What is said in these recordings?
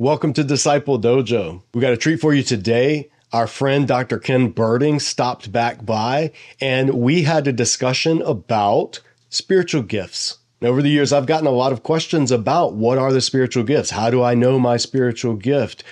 Welcome to Disciple Dojo. We got a treat for you today. Our friend Dr. Ken Berding stopped back by and we had a discussion about spiritual gifts. Over the years, I've gotten a lot of questions about what are the spiritual gifts? How do I know my spiritual gift?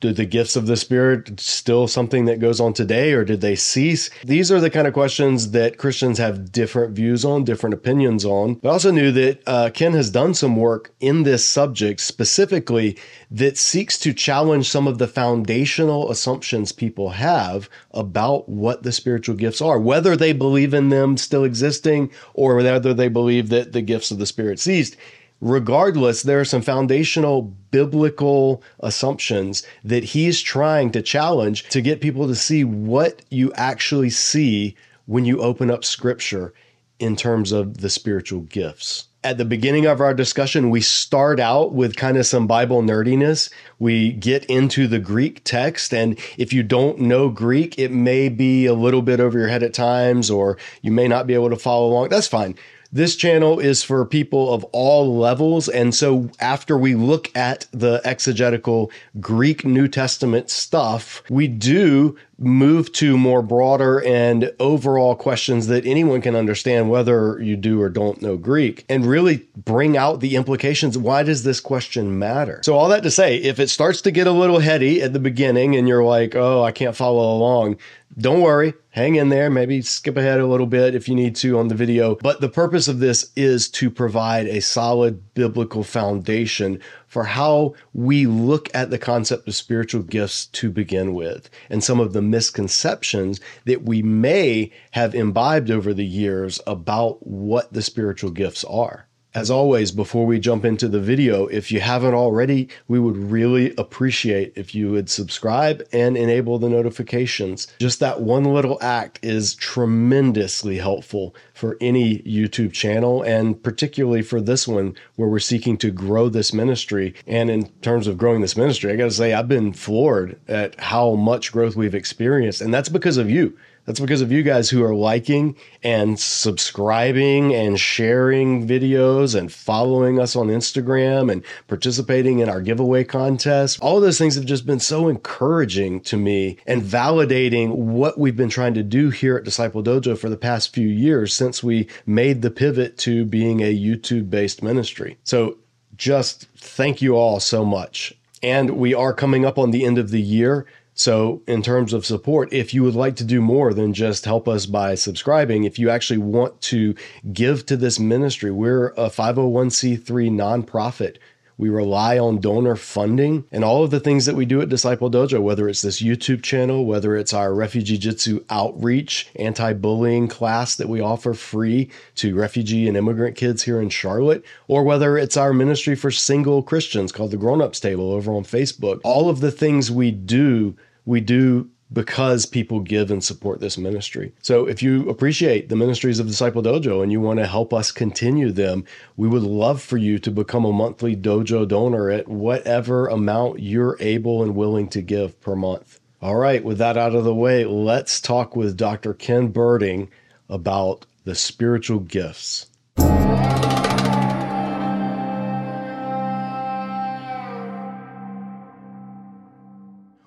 Do the gifts of the Spirit still something that goes on today or did they cease? These are the kind of questions that Christians have different views on, different opinions on. But I also knew that uh, Ken has done some work in this subject specifically that seeks to challenge some of the foundational assumptions people have about what the spiritual gifts are, whether they believe in them still existing or whether they believe that the gifts of the Spirit ceased. Regardless, there are some foundational biblical assumptions that he's trying to challenge to get people to see what you actually see when you open up scripture in terms of the spiritual gifts at the beginning of our discussion, we start out with kind of some Bible nerdiness. We get into the Greek text. And if you don't know Greek, it may be a little bit over your head at times, or you may not be able to follow along. That's fine. This channel is for people of all levels. And so after we look at the exegetical Greek New Testament stuff, we do move to more broader and overall questions that anyone can understand, whether you do or don't know Greek, and really bring out the implications. Why does this question matter? So, all that to say, if it starts to get a little heady at the beginning and you're like, oh, I can't follow along, don't worry, hang in there. Maybe skip ahead a little bit if you need to on the video. But the purpose of this is to provide a solid biblical foundation for how we look at the concept of spiritual gifts to begin with and some of the misconceptions that we may have imbibed over the years about what the spiritual gifts are. As always, before we jump into the video, if you haven't already, we would really appreciate if you would subscribe and enable the notifications. Just that one little act is tremendously helpful for any YouTube channel, and particularly for this one where we're seeking to grow this ministry. And in terms of growing this ministry, I got to say, I've been floored at how much growth we've experienced, and that's because of you. That's because of you guys who are liking and subscribing and sharing videos and following us on Instagram and participating in our giveaway contest. All those things have just been so encouraging to me and validating what we've been trying to do here at Disciple Dojo for the past few years since we made the pivot to being a YouTube based ministry. So just thank you all so much. And we are coming up on the end of the year. So, in terms of support, if you would like to do more than just help us by subscribing, if you actually want to give to this ministry, we're a 501c3 nonprofit. We rely on donor funding and all of the things that we do at Disciple Dojo, whether it's this YouTube channel, whether it's our Refugee Jitsu outreach, anti bullying class that we offer free to refugee and immigrant kids here in Charlotte, or whether it's our ministry for single Christians called the Grown Ups Table over on Facebook. All of the things we do, we do because people give and support this ministry. So if you appreciate the ministries of Disciple Dojo and you want to help us continue them, we would love for you to become a monthly dojo donor at whatever amount you're able and willing to give per month. All right, with that out of the way, let's talk with Dr. Ken Berding about the spiritual gifts.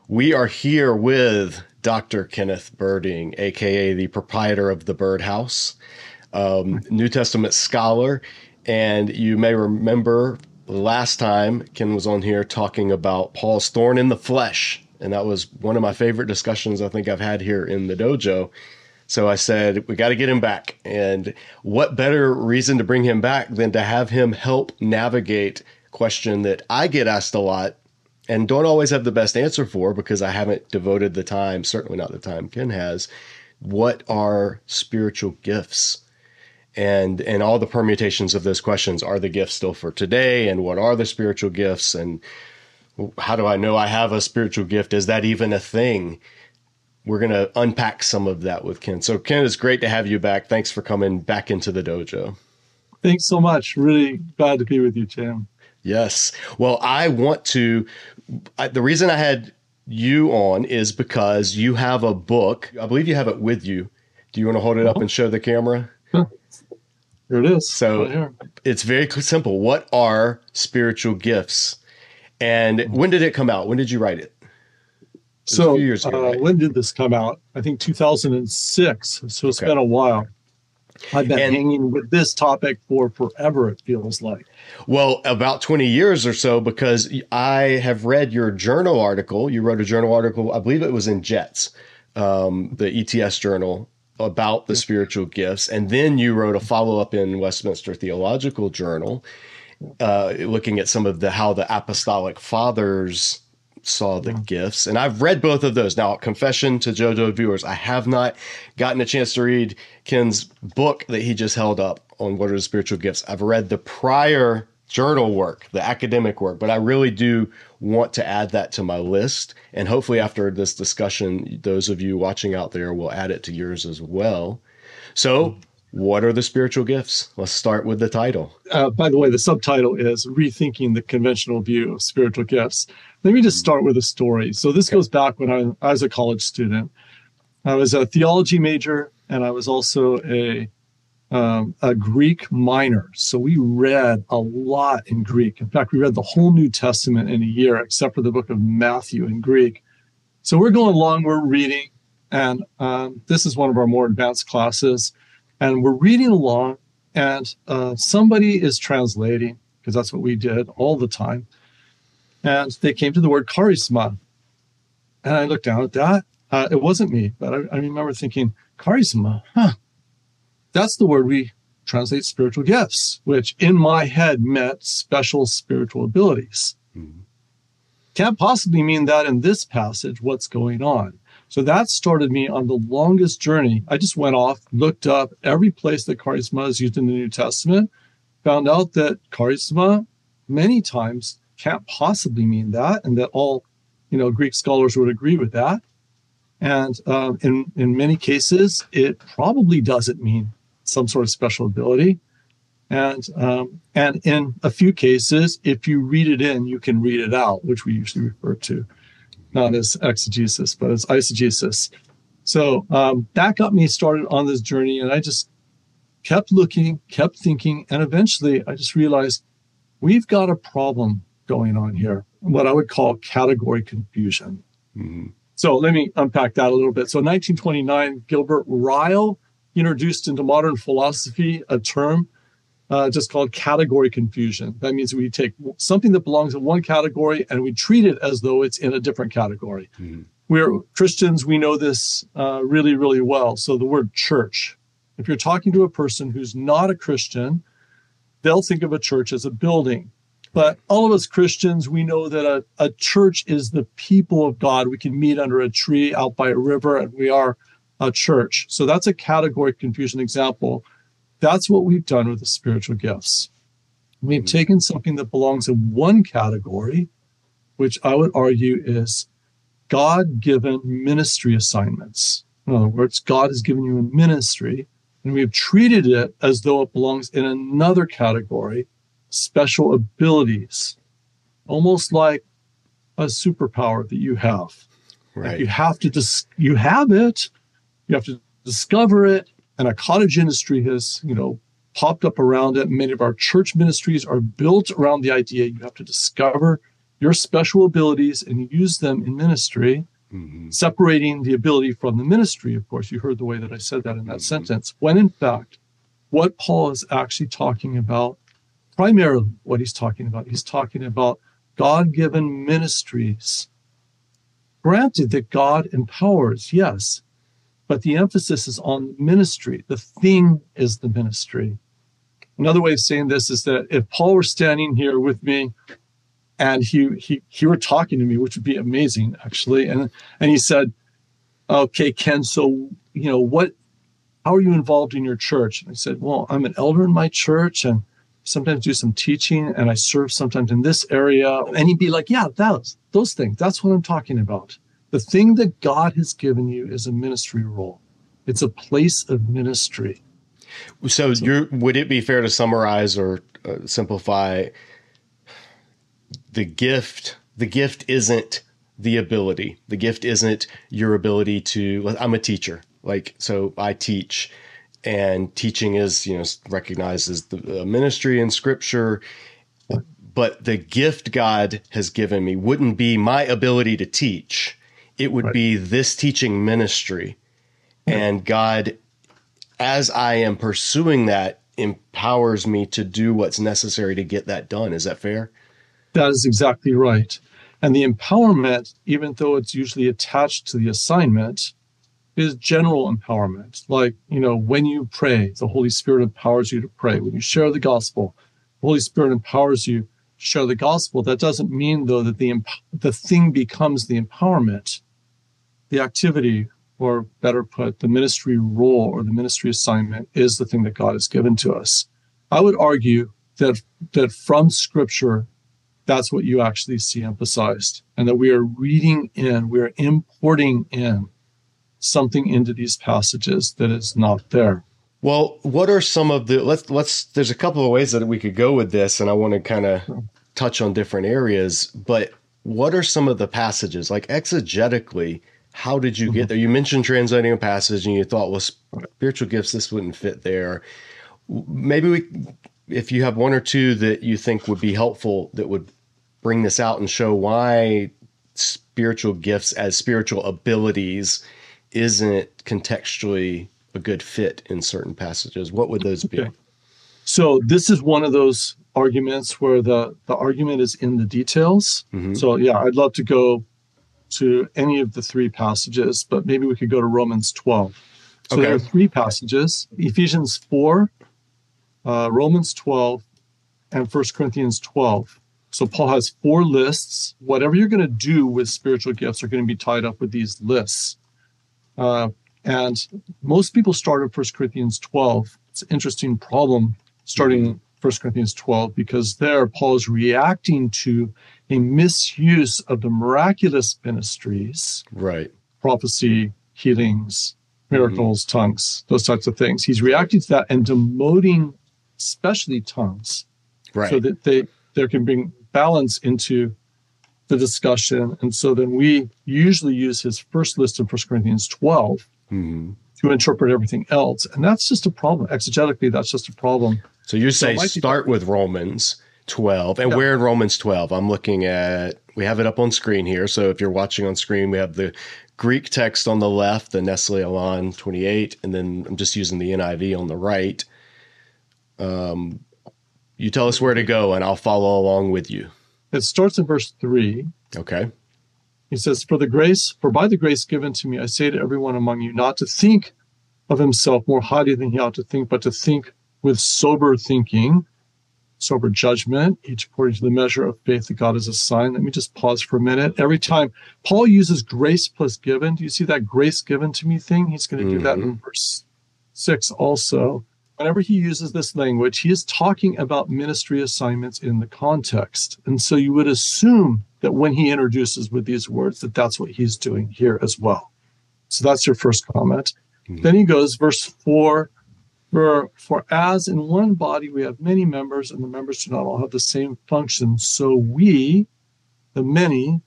We are here with Dr. Kenneth Berding, aka the proprietor of the Birdhouse, um, New Testament scholar. And you may remember last time Ken was on here talking about Paul's thorn in the flesh. And that was one of my favorite discussions I think I've had here in the dojo. So I said, we got to get him back. And what better reason to bring him back than to have him help navigate question that I get asked a lot and don't always have the best answer for because I haven't devoted the time, certainly not the time Ken has. What are spiritual gifts? And and all the permutations of those questions are the gifts still for today and what are the spiritual gifts and how do I know I have a spiritual gift? Is that even a thing? We're going to unpack some of that with Ken. So Ken, it's great to have you back. Thanks for coming back into the dojo. Thanks so much. Really glad to be with you, Tim. Yes. Well, I want to. I, the reason I had you on is because you have a book. I believe you have it with you. Do you want to hold it up and show the camera? Here it is. So it's very simple. What are spiritual gifts? And when did it come out? When did you write it? so years ago, uh, right? when did this come out? I think 2006. So it's okay. been a while. I've been and, hanging with this topic for forever, it feels like. Well, about 20 years or so, because I have read your journal article. You wrote a journal article, I believe it was in JETS, um, the ETS journal, about the spiritual gifts. And then you wrote a follow up in Westminster Theological Journal, uh, looking at some of the how the apostolic fathers saw the gifts. And I've read both of those. Now, confession to Dojo viewers, I have not gotten a chance to read Ken's book that he just held up on what are the spiritual gifts. I've read the prior journal work, the academic work, but I really do want to add that to my list. And hopefully, after this discussion, those of you watching out there will add it to yours as well. So, what are the spiritual gifts? Let's start with the title. Uh, by the way, the subtitle is Rethinking the Conventional View of Spiritual Gifts. Let me just start with a story. So, this okay. goes back when I, I was a college student. I was a theology major and I was also a um, a Greek minor. So we read a lot in Greek. In fact, we read the whole New Testament in a year, except for the book of Matthew in Greek. So we're going along, we're reading, and um, this is one of our more advanced classes and we're reading along, and uh, somebody is translating because that's what we did all the time. And they came to the word charisma, and I looked down at that. Uh, it wasn't me, but I, I remember thinking, charisma, huh? That's the word we translate spiritual gifts, which in my head meant special spiritual abilities. Mm-hmm. Can't possibly mean that in this passage, what's going on. So that started me on the longest journey. I just went off, looked up every place that charisma is used in the New Testament, found out that charisma many times can't possibly mean that, and that all, you know, Greek scholars would agree with that. And um, in in many cases, it probably doesn't mean some sort of special ability. And um, and in a few cases, if you read it in, you can read it out, which we usually refer to not as exegesis, but as eisegesis. So um, that got me started on this journey, and I just kept looking, kept thinking, and eventually I just realized we've got a problem going on here, what I would call category confusion. Mm-hmm. So let me unpack that a little bit. So 1929, Gilbert Ryle introduced into modern philosophy a term uh, just called category confusion. That means we take something that belongs in one category and we treat it as though it's in a different category. Mm-hmm. We're Christians, we know this uh, really, really well. So the word church, if you're talking to a person who's not a Christian, they'll think of a church as a building. But all of us Christians, we know that a, a church is the people of God. We can meet under a tree out by a river, and we are a church. So that's a category confusion example that's what we've done with the spiritual gifts. We've mm-hmm. taken something that belongs in one category, which I would argue is God given ministry assignments. In other words, God has given you a ministry, and we have treated it as though it belongs in another category, special abilities, almost like a superpower that you have. Right. You have to dis- you have it, you have to discover it, and a cottage industry has, you know, popped up around it. Many of our church ministries are built around the idea you have to discover your special abilities and use them in ministry, mm-hmm. separating the ability from the ministry. Of course, you heard the way that I said that in that mm-hmm. sentence, when in fact, what Paul is actually talking about, primarily what he's talking about, he's talking about God given ministries. Granted that God empowers, yes, but the emphasis is on ministry. The thing is the ministry. Another way of saying this is that if Paul were standing here with me and he he he were talking to me, which would be amazing actually, and and he said, "Okay, Ken, so you know what? How are you involved in your church?" And I said, "Well, I'm an elder in my church and." Sometimes do some teaching and I serve sometimes in this area. And he'd be like, Yeah, those, those things. That's what I'm talking about. The thing that God has given you is a ministry role. It's a place of ministry. So, so would it be fair to summarize or uh, simplify the gift? The gift isn't the ability. The gift isn't your ability to. I'm a teacher, like so. I teach, and teaching is you know recognized as the ministry in Scripture. but the gift God has given me wouldn't be my ability to teach. It would Right. be this teaching ministry. And God, as I am pursuing that, empowers me to do what's necessary to get that done. Is that fair? That is exactly right. And the empowerment, even though it's usually attached to the assignment, is general empowerment. Like, you know, when you pray, the Holy Spirit empowers you to pray. When you share the gospel, the Holy Spirit empowers you to share the gospel. That doesn't mean, though, that the, emp- the thing becomes the empowerment. The activity, or better put, the ministry role or the ministry assignment is the thing that God has given to us. I would argue that, that from Scripture, that's what you actually see emphasized and that we are reading in we are importing in something into these passages that is not there. Well, what are some of the let's let's there's a couple of ways that we could go with this and I want to kind of touch on different areas, but what are some of the passages? Like exegetically how did you get there? You mentioned translating a passage and you thought, well, spiritual gifts, this wouldn't fit there. Maybe we, if you have one or two that you think would be helpful that would bring this out and show why spiritual gifts as spiritual abilities isn't contextually a good fit in certain passages, what would those be? Okay. so this is one of those arguments where the the argument is in the details Mhm. so yeah i'd love to go to any of the three passages but maybe we could go to romans 12 so there are three passages ephesians 4 uh, romans 12 and 1 corinthians 12 so paul has four lists. Whatever you're going to do with spiritual gifts are going to be tied up with these lists. Uh, and most people start at 1 corinthians 12 it's an interesting problem starting 1 corinthians 12 because there paul is reacting to a misuse of the miraculous ministries Right. prophecy, healings, miracles, tongues, those types of things. He's reacting to that and demoting, especially tongues, Right. so that they there can bring balance into the discussion. And so then we usually use his first list in 1 Corinthians 12 Mhm. to interpret everything else. And that's just a problem. Exegetically, that's just a problem. So you say be- start with Romans 12. And Yeah. where in Romans 12? I'm looking at, we have it up on screen here. So if you're watching on screen, we have the Greek text on the left, the Nestle Aland 28, and then I'm just using the NIV on the right. Um, you tell us where to go, and I'll follow along with you. It starts in verse 3. Okay. He says, For the grace, for by the grace given to me, I say to everyone among you not to think of himself more highly than he ought to think, but to think with sober thinking, sober judgment, each according to the measure of faith that God has assigned. Let me just pause for a minute. Every time Paul uses grace plus given, do you see that grace given to me thing? He's going to do that in mm-hmm. verse six also. Whenever he uses this language, he is talking about ministry assignments in the context. And so you would assume that when he introduces with these words, that that's what he's doing here as well. So that's your first comment. Mm-hmm. Then he goes, verse four, for, for as in one body we have many members, and the members do not all have the same function, so we, the many,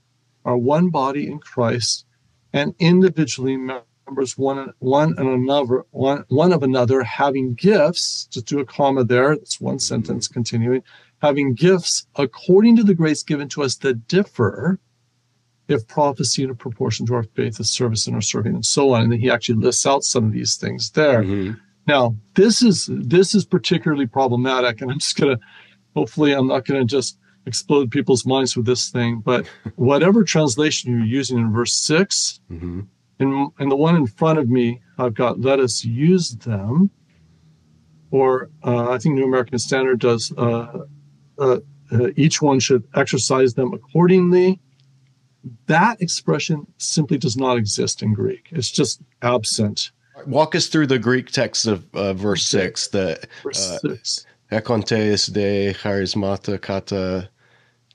are one body in Christ, and individually members one one and another, one one of another, having gifts. Just do a comma there. That's one sentence continuing. Having gifts according to the grace given to us that differ, if prophecy in proportion to our faith, is service in our serving, and so on. And then he actually lists out some of these things there. Mhm. Now, this is this is particularly problematic, and I'm just gonna hopefully I'm not gonna just explode people's minds with this thing, but whatever translation you're using in verse six, Mhm. in, in the one in front of me, I've got let us use them, or uh, I think New American Standard does uh, uh, uh, each one should exercise them accordingly. That expression simply does not exist in Greek. It's just absent. Walk us through the Greek text of uh, verse 6, the Uh. Ekontes de charismata kata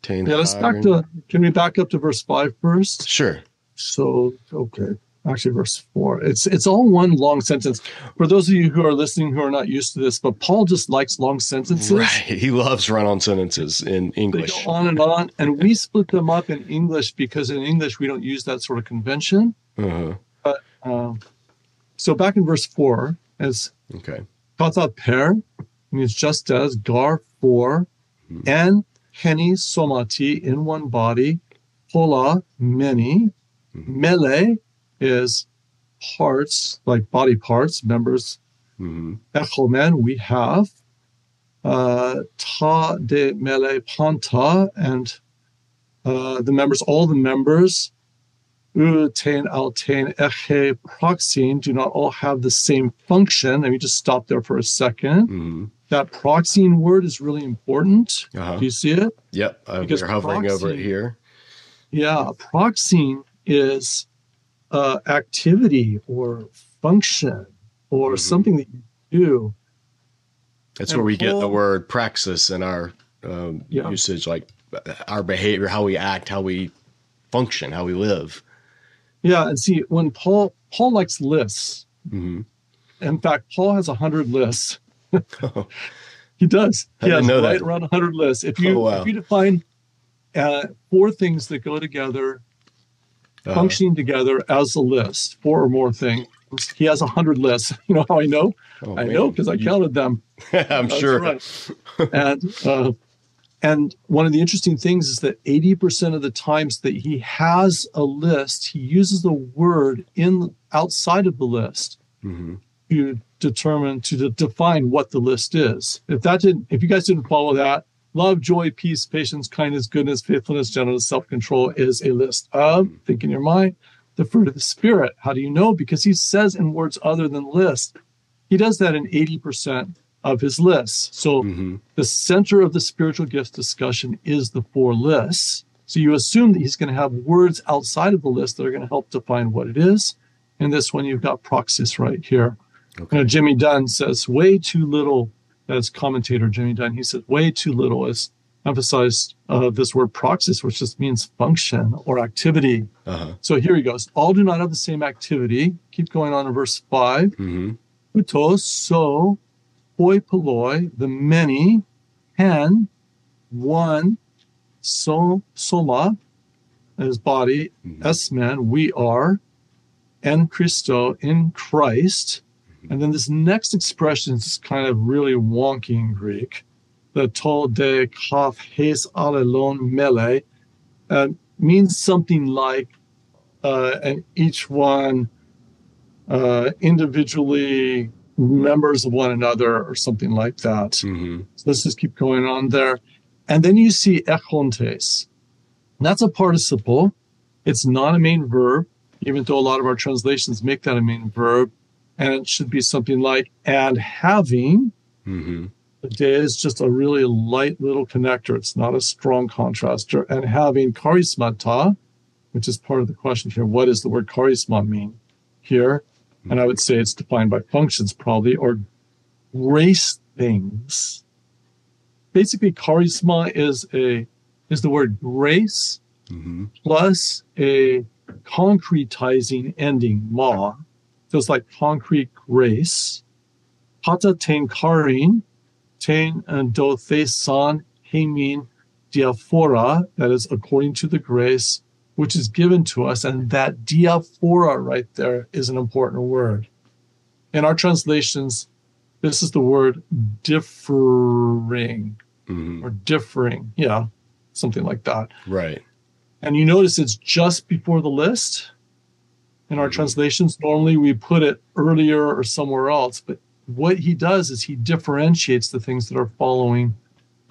tein Yeah, let's back to. Can we back up to verse five first? Sure. So okay, actually verse four. It's it's all one long sentence. For those of you who are listening who are not used to this, but Paul just likes long sentences. Right. He loves run on sentences in They English. go on and on, and we split them up in English because in English we don't use that sort of convention. Uh-huh. Um, so back in verse four, as Okay. kata per means just as, gar for, and heni somati in one body, hola many, mele is parts like body parts, members. Echomen we have, uh, ta de mele panta and uh, the members, all the members, utain altain eche praxin do not all have the same function. Let me just stop there for a second. hmm That praxin word is really important. Uh-huh. Do you see it? Yep. Uh, Because we're hovering over it here. Yeah, proxine is uh, activity or function or Mhm. something that you do. That's And where we get the word praxis in our um, Yeah. usage, like our behavior, how we act, how we function, how we live. Yeah, and see when Paul Paul likes lists. hmm In fact, Paul has a hundred lists. he does. I He has know right that. around a hundred lists. If you Oh, wow. if you define uh, four things that go together, Uh, functioning together as a list, four or more things, he has a hundred lists. You know how I know? oh, I man. know because I You- counted them. I'm That's sure. right. and uh, and one of the interesting things is that 80% of the times that he has a list, he uses the word in outside of the list hmm to determine to de- define what the list is. If that didn't, if you guys didn't follow that, love, joy, peace, patience, kindness, goodness, faithfulness, gentleness, self-control is a list of think in your mind the fruit of the spirit. How do you know? Because he says in words other than list, he does that in 80% of his lists. So hmm the center of the spiritual gifts discussion is the four lists. So you assume that he's going to have words outside of the list that are going to help define what it is. And this one, you've got praxis right here. Okay. You know, Jimmy Dunn says way too little. As commentator Jimmy Dunn. He said way too little is emphasized uh, this word praxis, which just means function or activity. Uh-huh. So here he goes. All do not have the same activity. Keep going on in verse five hmm utos, so, hoi polloi, the many, hen, one, so, soma, his body, Mhm. esmen, we are, en Christo, in Christ. And then this next expression is kind of really wonky in Greek. The to de kaf hes alelon mele uh, means something like, uh, and each one uh, individually members of one another or something like that. hmm So let's just keep going on there. And then you see echontes. And that's a participle. It's not a main verb, even though a lot of our translations make that a main verb. And it should be something like, and having. hmm The de is just a really light little connector. It's not a strong contraster. And having charismata, which is part of the question here. What does the word charisma mean here? And I would say it's defined by functions probably, or grace things. Basically, charisma is a is the word grace hmm plus a concretizing ending ma. It's like concrete grace. Hata ten karin, ten and do thesan hemin diaphora, that is according to the grace which is given to us. And that diaphora right there is an important word. In our translations, this is the word differing hmm or differing. Yeah, something like that. Right. And you notice it's just before the list. In our Mhm. translations, normally we put it earlier or somewhere else. But what he does is he differentiates the things that are following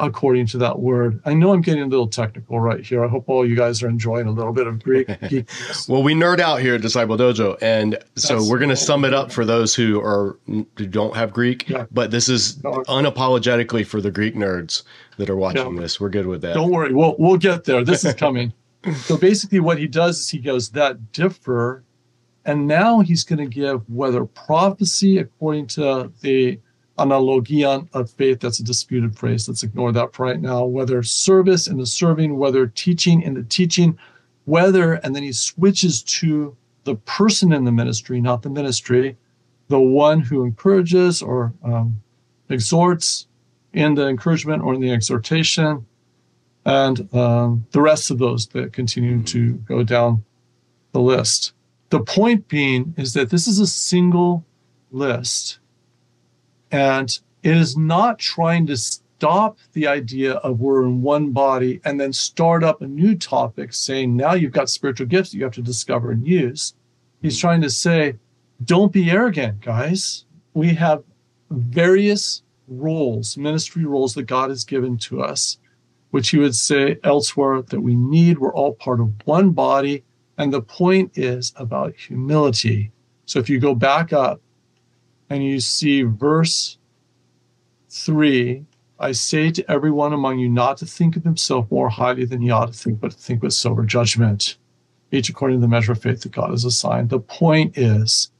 according to that word. I know I'm getting a little technical right here. I hope all you guys are enjoying a little bit of Greek. Well, we nerd out here at Disciple Dojo, and so That's- we're going to sum it up for those who are who don't have Greek. Yeah. But this is unapologetically for the Greek nerds that are watching Yeah. this. We're good with that. Don't worry, we'll we'll get there. This is coming. so basically, what he does is he goes that differ, and now he's going to give whether prophecy according to the analogion of faith. That's a disputed phrase. Let's ignore that for right now. Whether service in the serving, whether teaching in the teaching, whether, and then he switches to the person in the ministry, not the ministry, the one who encourages or um, exhorts in the encouragement or in the exhortation and um, the rest of those that continue to go down the list. The point being is that this is a single list and it is not trying to stop the idea of we're in one body and then start up a new topic saying now you've got spiritual gifts you have to discover and use. He's trying to say, don't be arrogant, guys. We have various roles, ministry roles that God has given to us, which he would say elsewhere that we need. We're all part of one body. And the point is about humility. So if you go back up and you see verse three, I say to everyone among you not to think of himself more highly than he ought to think, but to think with sober judgment, each according to the measure of faith that God has assigned. The point is,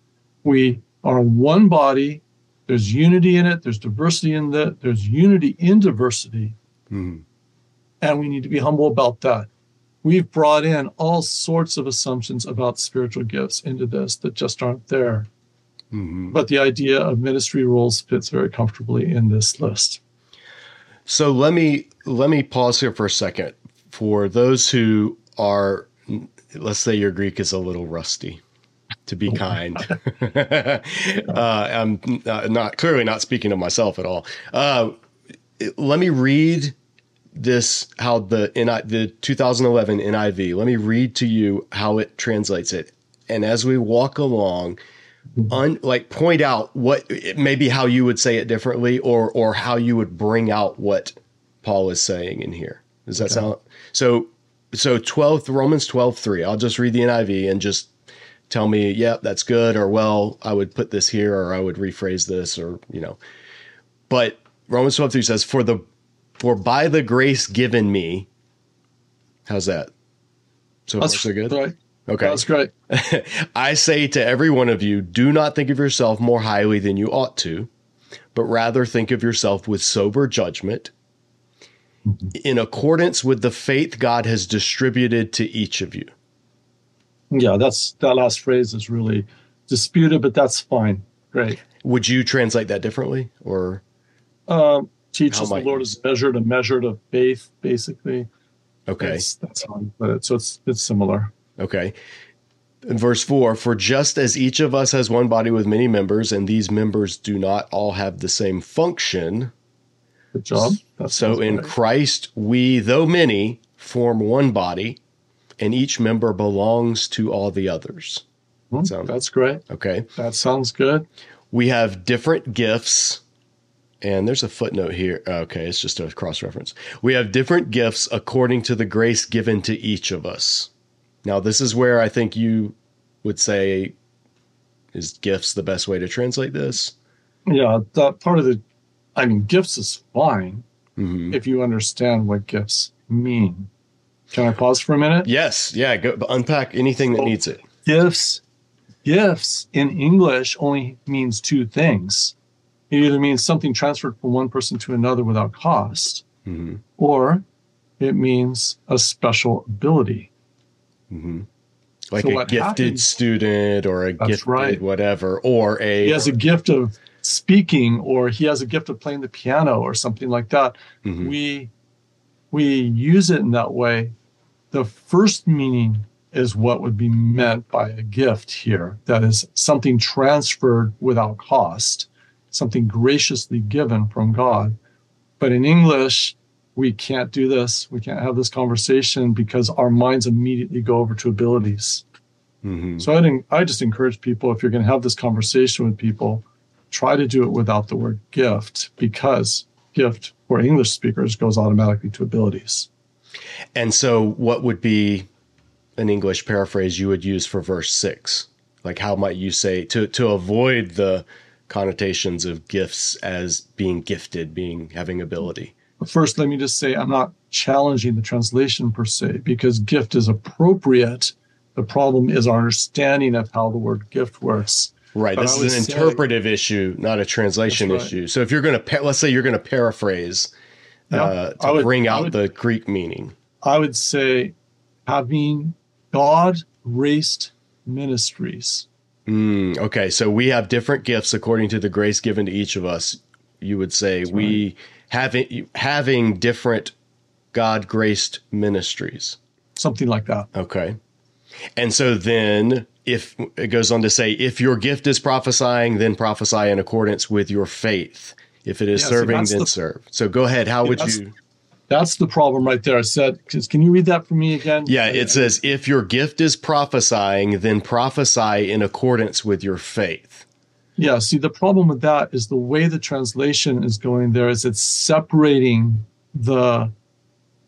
we are one body. There's unity in it. There's diversity in it. There's unity in diversity. Mhm. And we need to be humble about that. We've brought in all sorts of assumptions about spiritual gifts into this that just aren't there. Mhm. But the idea of ministry roles fits very comfortably in this list. So let me let me pause here for a second. For those who are, let's say your Greek is a little rusty, to be kind. uh, I'm not, clearly not speaking of myself at all. Uh, let me read this how the NI, the 2011 NIV. Let me read to you how it translates it, and as we walk along, un, like point out what maybe how you would say it differently, or or how you would bring out what Paul is saying in here. Does that Okay. sound so? So 12 Romans 12 3. I'll just read the NIV and just tell me, yep, that's good, or well, I would put this here, or I would rephrase this, or you know. But Romans 12 3 says, For the for by the grace given me, how's that? So far, That's so good? Right. Okay. That's great. I say to every one of you, do not think of yourself more highly than you ought to, but rather think of yourself with sober judgment, in accordance with the faith God has distributed to each of you. Yeah, that's that last phrase is really disputed, but that's fine. Great. Would you translate that differently, or Um, teaches the Lord is measured, a measure of faith, basically. okay, That's, that's how I put it. So it's it's similar. Okay? In verse four, for just as each of us has one body with many members, and these members do not all have the same function, Good job. That's So in Christ, we, though many, form one body, and each member belongs to all the others. Hmm, sound- that's great. Okay. That sounds good. We have different gifts. And there's a footnote here. Okay, it's just a cross reference. We have different gifts according to the grace given to each of us. Now, this is where I think you would say is gifts the best way to translate this? Yeah, that part of the, I mean, gifts is fine hmm if you understand what gifts mean. Can I pause for a minute? Yes. Yeah. Go unpack anything that So- needs it. Gifts, gifts in English only means two things. It either means something transferred from one person to another without cost, hmm or it means a special ability. Hmm Like So a gifted happens- student or a gifted right. whatever, or a He has a gift of speaking, or he has a gift of playing the piano, or something like that. Mhm. We we use it in that way. The first meaning is what would be meant by a gift here. That is something transferred without cost, something graciously given from God. But in English, we can't do this. We can't have this conversation because our minds immediately go over to abilities. Mhm. So I think I just encourage people if you're going to have this conversation with people, try to do it without the word gift because gift for English speakers goes automatically to abilities. And so, what would be an English paraphrase you would use for verse six? Like, how might you say to to avoid the connotations of gifts as being gifted, being having ability? But first, let me just say I'm not challenging the translation per se because gift is appropriate. The problem is our understanding of how the word gift works. Right. But This is an say- interpretive issue, not a translation right. issue. So, if you're going to, let's say you're going to paraphrase Yeah, uh, to would- bring out would- the Greek meaning. I would say having God graced ministries. Mm, okay, so we have different gifts according to the grace given to each of us. You would say we having having different God graced ministries. Something like that. Okay, and so then if it goes on to say, if your gift is prophesying, then prophesy in accordance with your faith. If it is Yeah, serving, that's then the- serve. So go ahead. How would that's- you? That's the problem right there. I said, 'cause- can you read that for me again? Yeah, it says if your gift is prophesying, then prophesy in accordance with your faith. Yeah, see, the problem with that is the way the translation is going there is it's separating the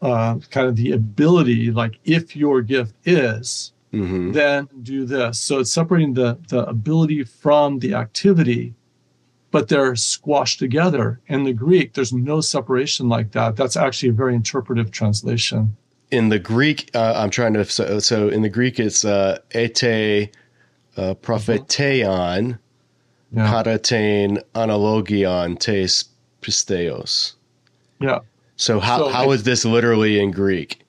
uh, kind of the ability, like if your gift is, hmm then do this. So it's separating the, the ability from the activity, but they're squashed together. In the Greek, there's no separation like that. That's actually a very interpretive translation. In the Greek, uh, I'm trying to. So, so in the Greek, it's uh, ete uh, propheteon Yeah. paratein analogion tes pisteos. Yeah. So how So how it- is this literally in Greek?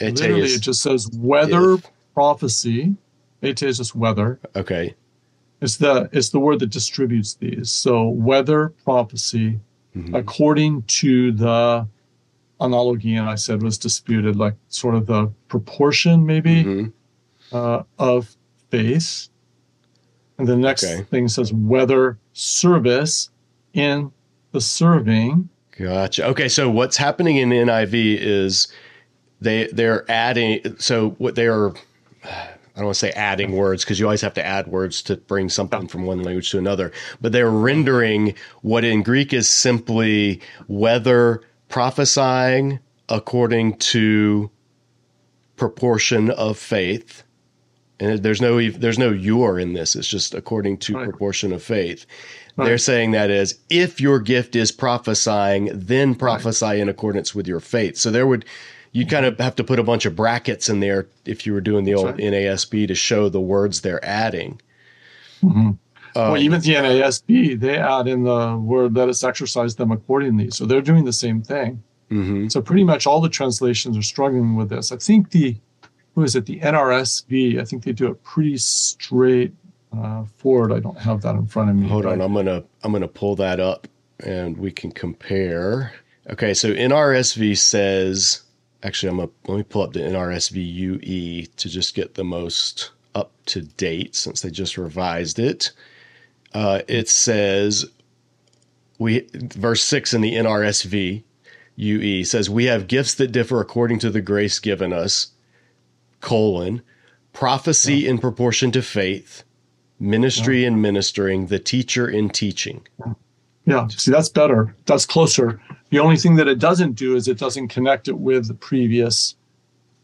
Ete Literally, is- it just says whether if. prophecy. It is just whether. okay. It's the it's the word that distributes these. So whether prophecy, Mhm. according to the analogy, and I said was disputed, like sort of the proportion maybe Mhm. uh, of faith. And the next Okay. thing says whether service in the serving. Gotcha. Okay, so what's happening in NIV is they they're adding. So what they are, I don't want to say adding words because you always have to add words to bring something from one language to another. But they're rendering what in Greek is simply whether prophesying according to proportion of faith. And there's no there's no your in this. It's just according to Right. proportion of faith. Right. They're saying that is if your gift is prophesying, then prophesy in accordance with your faith. So there would you kind of have to put a bunch of brackets in there if you were doing the old right. NASB to show the words they're adding. well, Um, even the NASB, they add in the word "let us exercise them accordingly." So they're doing the same thing. mhm. So pretty much all the translations are struggling with this. I think the who is it? The NRSV. I think they do it pretty straight uh, forward. I don't have that in front of me. Hold on, I'm gonna I'm gonna pull that up and we can compare. Okay, so NRSV says actually I'm gonna let me pull up the NRSV UE to just get the most up to date since they just revised it. Uh, it says we verse six in the NRSV UE says we have gifts that differ according to the grace given us. Colon prophecy in proportion to faith, ministry in ministering, the teacher in teaching. Yeah, see, that's better. That's closer. The only thing that it doesn't do is it doesn't connect it with the previous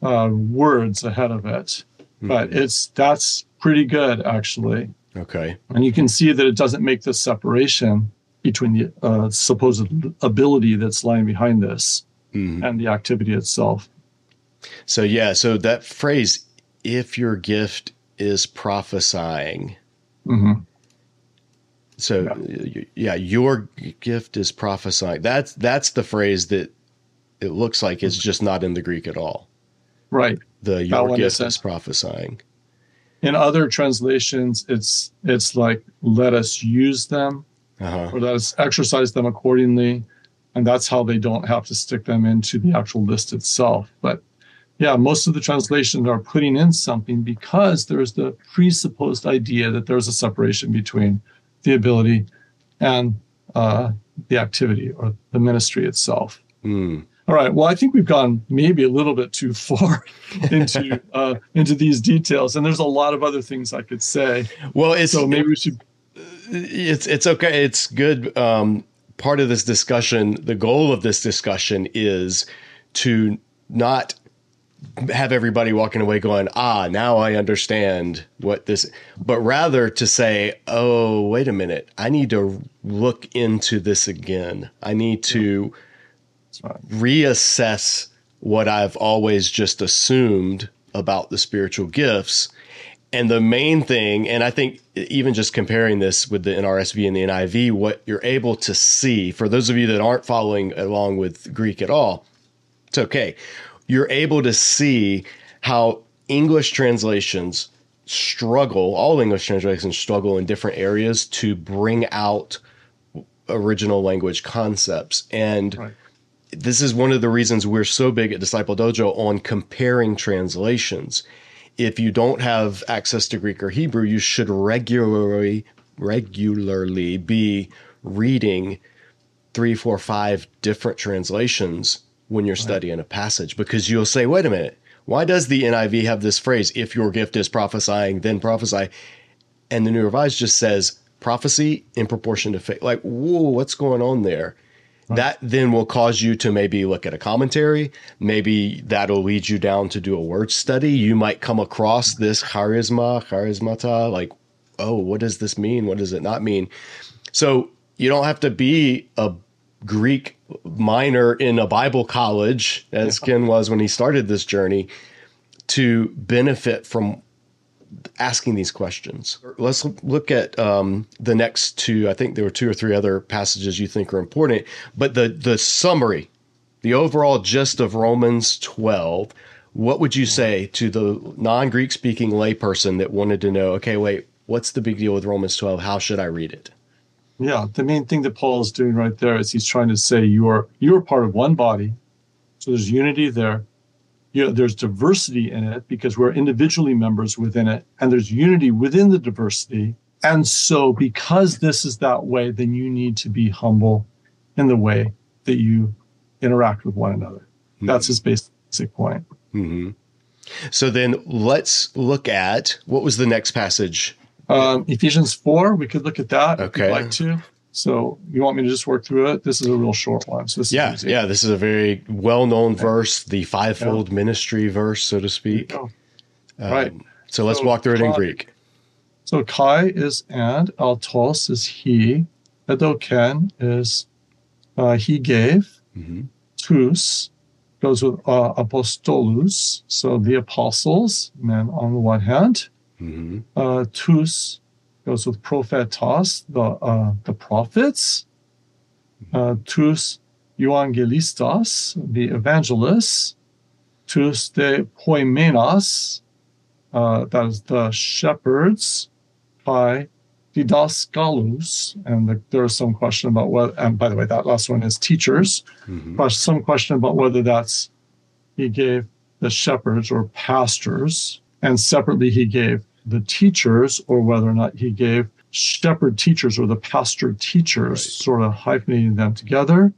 uh, words ahead of it. But it's that's pretty good actually, Okay. and you can see that it doesn't make this separation between the uh, supposed ability that's lying behind this Mhm. and the activity itself. So yeah, so that phrase, if your gift is prophesying. hmm So y- yeah, your gift is prophesying. That's that's the phrase that it looks like it's just not in the Greek at all. Right. The your gift is prophesying. In other translations, it's it's like let us use them Uh-huh. or let us exercise them accordingly, and that's how they don't have to stick them into the actual list itself. But yeah, most of the translations are putting in something because there's the presupposed idea that there's a separation between the ability and uh, the activity or the ministry itself. Mm. All right. Well, I think we've gone maybe a little bit too far into uh, into these details, and there's a lot of other things I could say. Well, it's So maybe we should. it's it's okay. It's good. Um, part of this discussion, the goal of this discussion is to not have everybody walking away going, ah, now I understand what this, but rather to say, oh, wait a minute, I need to look into this again. I need to reassess what I've always just assumed about the spiritual gifts. And the main thing, and I think even just comparing this with the NRSV and the NIV, what you're able to see, for those of you that aren't following along with Greek at all, it's okay. You're able to see how English translations struggle, all English translations struggle in different areas to bring out original language concepts. And Right. this is one of the reasons we're so big at Disciple Dojo on comparing translations. If you don't have access to Greek or Hebrew, you should regularly regularly be reading three, four, five different translations when you're studying a passage because you'll say, wait a minute, why does the NIV have this phrase, if your gift is prophesying, then prophesy? And the New Revised just says prophecy in proportion to faith. Like, whoa, what's going on there? That then will cause you to maybe look at a commentary. Maybe that'll lead you down to do a word study. You might come across this charisma, charismata, like, oh, what does this mean? What does it not mean? So you don't have to be a Greek minor in a Bible college, as Ken was when he started this journey, to benefit from asking these questions. Let's look at um, the next two. I think there were two or three other passages you think are important, but the the summary, the overall gist of Romans 12. What would you say to the non-Greek speaking layperson that wanted to know? Okay, wait, what's the big deal with Romans 12? How should I read it? Yeah, the main thing that Paul is doing right there is he's trying to say you are you are part of one body, so there's unity there. You know, there's diversity in it because we're individually members within it, and there's unity within the diversity. And so, because this is that way, then you need to be humble in the way that you interact with one another. Mm-hmm. That's his basic point. Mm-hmm. So then let's look at what was the next passage um, Ephesians 4, we could look at that okay. if you'd like to. So you want me to just work through it? This is a real short one. So this yeah, yeah, this is a very well-known okay. verse, the fivefold yeah. ministry verse, so to speak. Um, right. So let's so walk through it in Greek. So kai is and, autos is he, edoken is uh, he gave, mm-hmm. tous goes with uh, apostolus, so the apostles, men on the one hand, Mm-hmm. Uh, tous goes with prophetos, the uh, the prophets. Mm-hmm. Uh, tous evangelistas, the evangelists. Tus de poimenos, uh, that is the shepherds. By didaskalus, and the, there is some question about whether, and by the way, that last one is teachers, mm-hmm. but some question about whether that's he gave the shepherds or pastors, and separately he gave the teachers or whether or not he gave shepherd teachers or the pastor teachers, right. sort of hyphenating them together.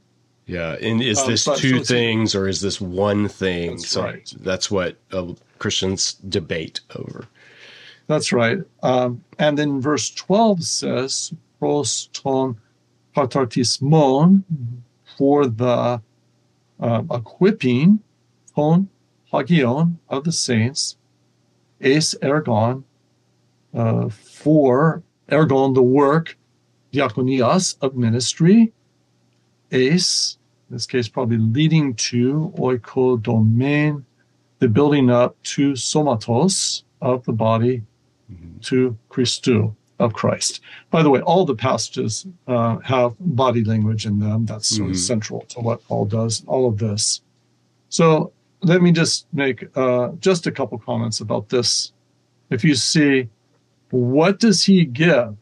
Yeah, and is uh, this two so things or is this one thing? That's so right. that's what uh, Christians debate over. That's right. Um, and then verse 12 says, pros ton katartismon, for the uh, equipping, ton hagion of the saints, es ergon, for ergon, the work, diakonias, of ministry, ace, in this case, probably leading to oikodomain, the building up to somatos of the body, mm-hmm. to Christou of Christ. By the way, all the passages uh, have body language in them. That's mm-hmm. of central to what Paul does. All of this. So let me just make uh, just a couple comments about this. If you see what does he give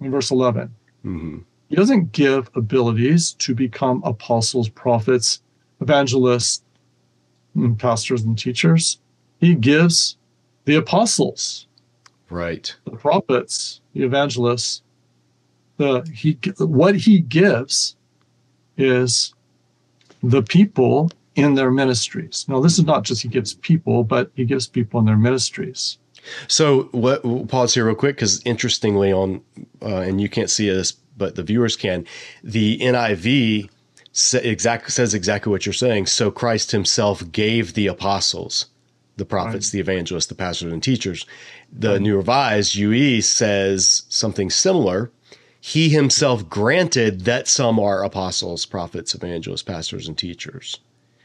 in verse 11? Mm-hmm. He doesn't give abilities to become apostles, prophets, evangelists, and pastors, and teachers. He gives the apostles, right? The prophets, the evangelists. The he what he gives is the people in their ministries. Now, this is not just he gives people, but he gives people in their ministries. So what? We'll pause here real quick because interestingly, on uh, and you can't see this, but the viewers can. The NIV sa- exact, says exactly what you're saying. So Christ Himself gave the apostles, the prophets, right. the evangelists, the pastors, and teachers. The right. New Revised UE says something similar. He Himself granted that some are apostles, prophets, evangelists, pastors, and teachers.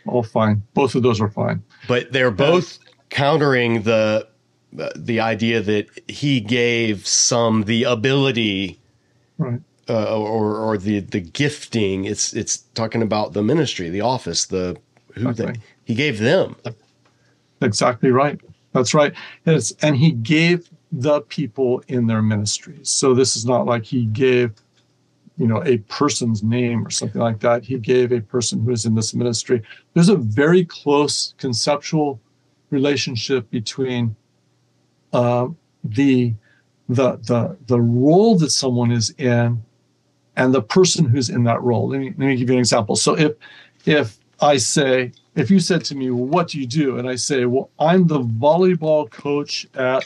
All fine. Both of those are fine. But they're both countering the the idea that he gave some the ability right. uh, or or the the gifting. It's it's talking about the ministry the office the who they, he gave them. Exactly right. That's right. And, it's, and he gave the people in their ministries. So this is not like he gave you know a person's name or something like that. He gave a person who is in this ministry. There's a very close conceptual relationship between uh, the the the the role that someone is in and the person who's in that role. Let me, let me give you an example. So if if I say, if you said to me, well, what do you do? And I say, well, I'm the volleyball coach at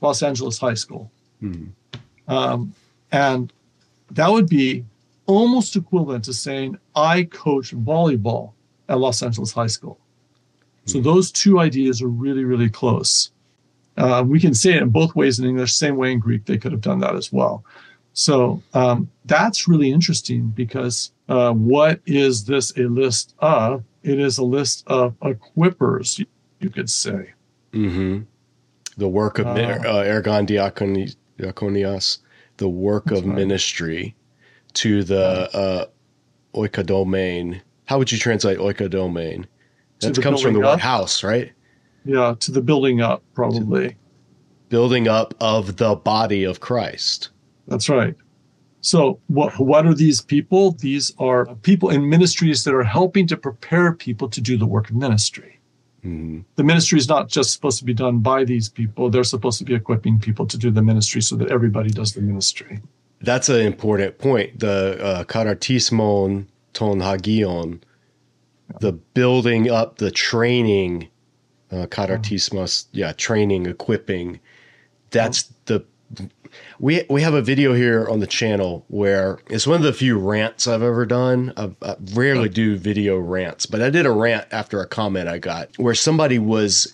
Los Angeles High School. Hmm. Um, and that would be almost equivalent to saying, I coach volleyball at Los Angeles High School. So hmm. those two ideas are really, really close. Uh, we can say it in both ways in English, same way in Greek. They could have done that as well. So um, that's really interesting because uh, what is this a list of? It is a list of equippers, you, could say. Mm-hmm. The work of uh, uh, ergon diakoni, diakonios, the work of right. ministry to the uh, oikodomene. How would you translate oikodomene? That comes from the word house, right? Yeah, to the building up, probably. Building up of the body of Christ. That's right. So, what, what are these people? These are people in ministries that are helping to prepare people to do the work of ministry. Mm-hmm. The ministry is not just supposed to be done by these people, they're supposed to be equipping people to do the ministry so that everybody does the ministry. That's an important point. The uh, katartismon ton hagion, the building up, the training, uh, yeah, training, equipping. That's the we we have a video here on the channel where it's one of the few rants I've ever done. I, I rarely do video rants, but I did a rant after a comment I got where somebody was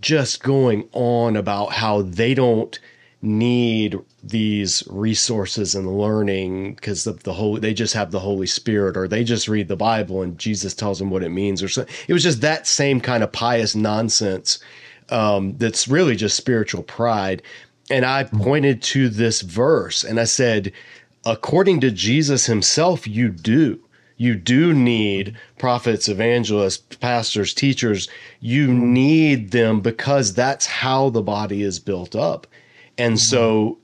just going on about how they don't need these resources and learning because of the whole they just have the holy spirit or they just read the bible and jesus tells them what it means or so it was just that same kind of pious nonsense um, that's really just spiritual pride and I pointed to this verse and I said, according to Jesus himself, you do. You do need prophets, evangelists, pastors, teachers. You need them because that's how the body is built up. And so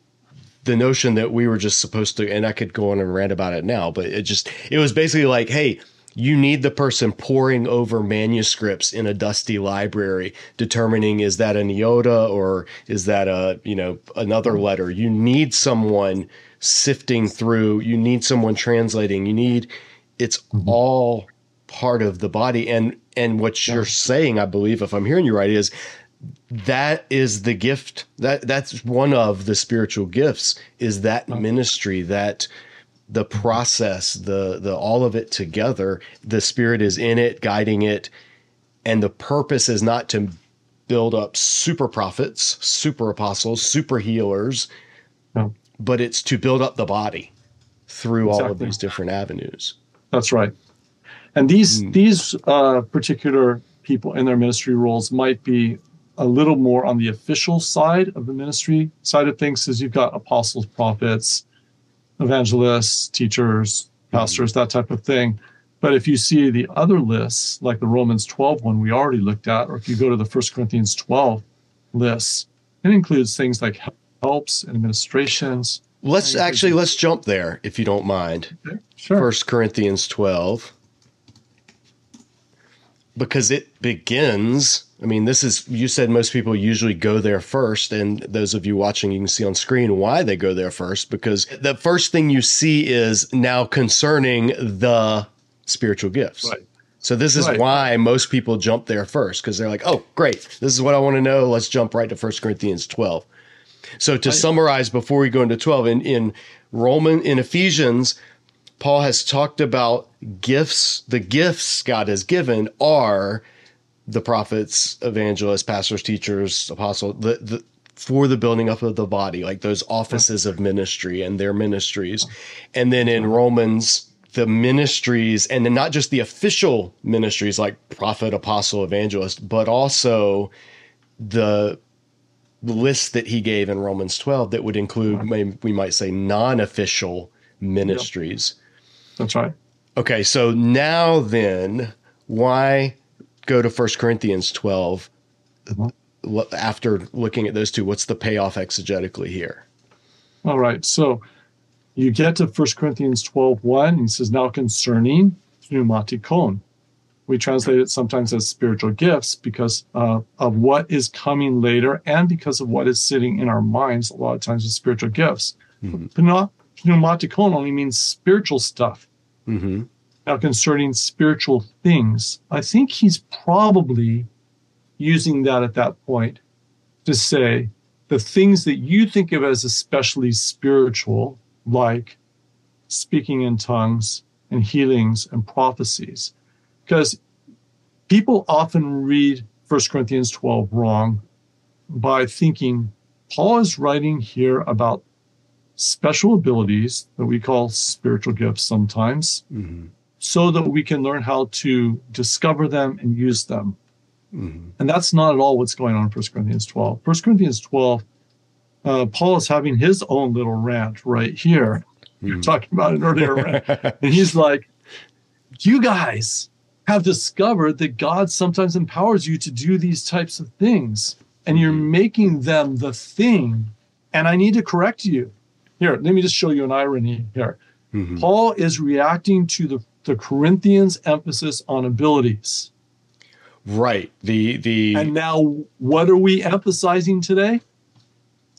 the notion that we were just supposed to, and I could go on and rant about it now, but it just, it was basically like, hey, you need the person poring over manuscripts in a dusty library determining is that an iota or is that a you know another letter. You need someone sifting through you need someone translating you need it's mm-hmm. all part of the body. And and what you're saying i believe if i'm hearing you right is that is the gift that that's one of the spiritual gifts is that ministry that the process, the the all of it together. The spirit is in it, guiding it, and the purpose is not to build up super prophets, super apostles, super healers, no. but it's to build up the body through exactly. all of these different avenues. That's right. And these mm. these uh, particular people in their ministry roles might be a little more on the official side of the ministry side of things, as you've got apostles, prophets, evangelists, teachers, mm-hmm. pastors, that type of thing. But if you see the other lists, like the Romans 12 one we already looked at, or if you go to the 1 Corinthians 12 lists, it includes things like helps and administrations. Let's actually let's jump there if you don't mind. Okay, sure. 1 Corinthians 12 because it begins I mean, this is, you said most people usually go there first. And those of you watching, you can see on screen why they go there first, because the first thing you see is now concerning the spiritual gifts. Right. So this is right. why most people jump there first, because they're like, oh, great. This is what I want to know. Let's jump right to First Corinthians 12. So to I, summarize before we go into 12, in, in Roman, in Ephesians, Paul has talked about gifts. The gifts God has given are the prophets, evangelists, pastors, teachers, apostles, the, the for the building up of the body, like those offices of ministry and their ministries. And then in Romans, the ministries, and then not just the official ministries like prophet, apostle, evangelist, but also the list that he gave in Romans 12 that would include, we might say, non official ministries. That's right. Okay, so now then, why go to First Corinthians 12 mm-hmm. after looking at those two? What's the payoff exegetically here? All right. So you get to First Corinthians 12 1, and he says, Now concerning pneumatikon. We translate it sometimes as spiritual gifts because uh, of what is coming later and because of what is sitting in our minds a lot of times with spiritual gifts. Mm-hmm. pneumatikon only means spiritual stuff. Mm-hmm. Now, concerning spiritual things, I think he's probably using that at that point to say the things that you think of as especially spiritual, like speaking in tongues and healings and prophecies. Because people often read 1 Corinthians 12 wrong by thinking Paul is writing here about special abilities that we call spiritual gifts sometimes, Mm-hmm. So that we can learn how to discover them and use them. Mm-hmm. And that's not at all what's going on in 1 Corinthians 12. 1 Corinthians 12, uh, Paul is having his own little rant right here. You're Mhm. talking about an earlier rant. And he's like, You guys have discovered that God sometimes empowers you to do these types of things, and you're making them the thing. And I need to correct you. Here, let me just show you an irony here. Mhm. Paul is reacting to the, the Corinthians' emphasis on abilities. Right. The the And now, what are we emphasizing today?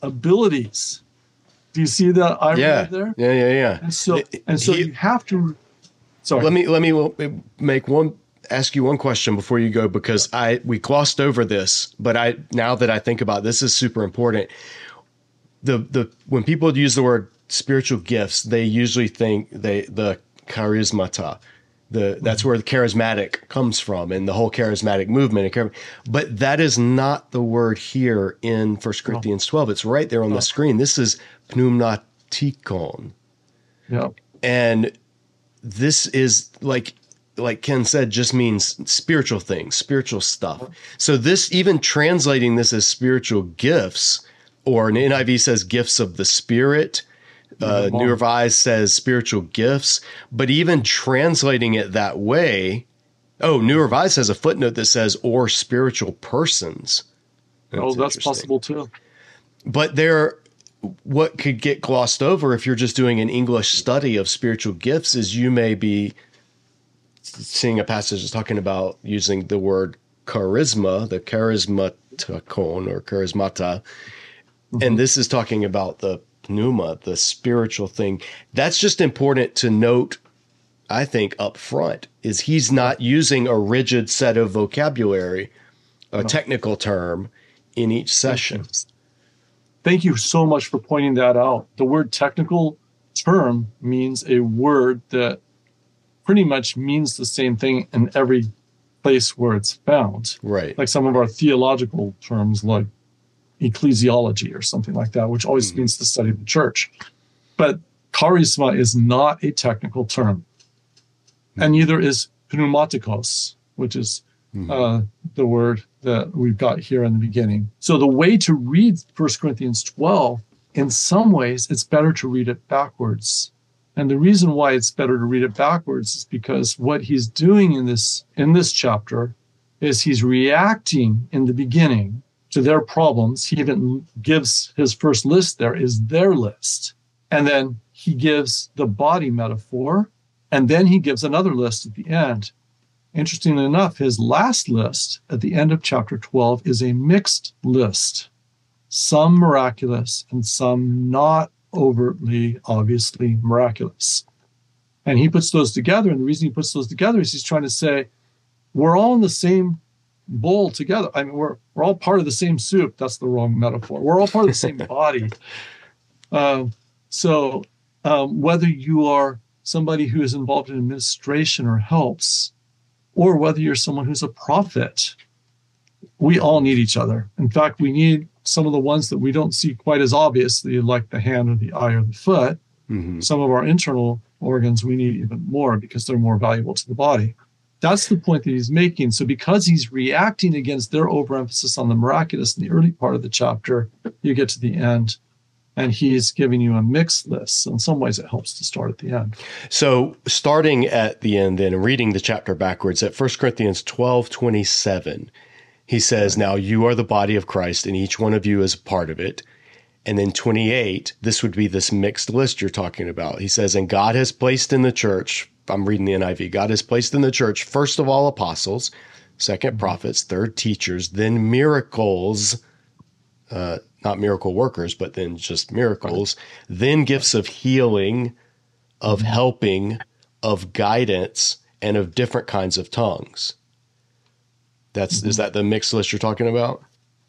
Abilities. Do you see that irony yeah, there? yeah, yeah, yeah. And so, and so he- you have to. Sorry. Let me let me make one ask you one question before you go because I we glossed over this, but I now that I think about it, this is super important. The the when people use the word spiritual gifts, they usually think they the charismata. The that's where the charismatic comes from and the whole charismatic movement. But that is not the word here in 1 Corinthians 12. It's right there on the screen. This is pneumatikon yeah. and this is like like ken said just means spiritual things spiritual stuff uh-huh. so this even translating this as spiritual gifts or an niv says gifts of the spirit uh, new revised says spiritual gifts but even translating it that way oh new revised has a footnote that says or spiritual persons. Oh, that's possible too. but there what could get glossed over if you're just doing an english study of spiritual gifts is you may be seeing a passage that's talking about using the word charisma the charismaticon or charismata and this is talking about the pneuma the spiritual thing. That's just important to note i think up front is he's not using a rigid set of vocabulary a technical term in each session. Thank you so much for pointing that out. The word technical term means a word that pretty much means the same thing in every place where it's found. right. Like some of our theological terms, like ecclesiology or something like that, which always hmm. means the study of the church. But charisma is not a technical term, hmm. and neither is pneumatikos, which is hmm. uh, the word that we've got here in the beginning. So the way to read 1 Corinthians 12, in some ways, it's better to read it backwards. And the reason why it's better to read it backwards is because what he's doing in this in this chapter is he's reacting in the beginning to their problems. He even gives his first list there is their list. And then he gives the body metaphor. And then he gives another list at the end. Interestingly enough, his last list at the end of chapter 12 is a mixed list, some miraculous and some not overtly, obviously miraculous. And he puts those together. And the reason he puts those together is he's trying to say, we're all in the same bowl together. I mean, we're, we're all part of the same soup. That's the wrong metaphor. We're all part of the same body. Um, so um, whether you are somebody who is involved in administration or helps, or whether you're someone who's a prophet, we all need each other. In fact, we need some of the ones that we don't see quite as obviously, like the hand or the eye or the foot. Mhm. Some of our internal organs we need even more because they're more valuable to the body. That's the point that he's making. So, because he's reacting against their overemphasis on the miraculous in the early part of the chapter, you get to the end and he's giving you a mixed list. So in some ways, it helps to start at the end. So starting at the end then reading the chapter backwards at 1 Corinthians 12, 27, he says, Now you are the body of Christ, and each one of you is a part of it. And then 28, this would be this mixed list you're talking about. He says, And God has placed in the church, I'm reading the NIV, God has placed in the church, first of all, apostles, second prophets, third teachers, then miracles, uh, not miracle workers, but then just miracles, right. then gifts of healing, of helping, of guidance, and of different kinds of tongues. That's mm-hmm. is that the mixed list you're talking about?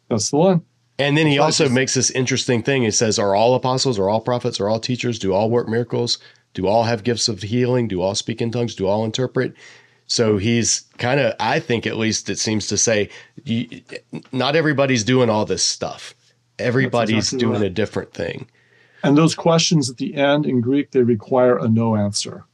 That's the one. And then he also makes this interesting thing. He says, Are all apostles, are all prophets, are all teachers? Do all work miracles? Do all have gifts of healing? Do all speak in tongues? Do all interpret? So he's kind of, I think at least it seems to say, you, not everybody's doing all this stuff. Everybody's exactly doing right. a different thing. And those questions at the end in Greek, they require a no answer.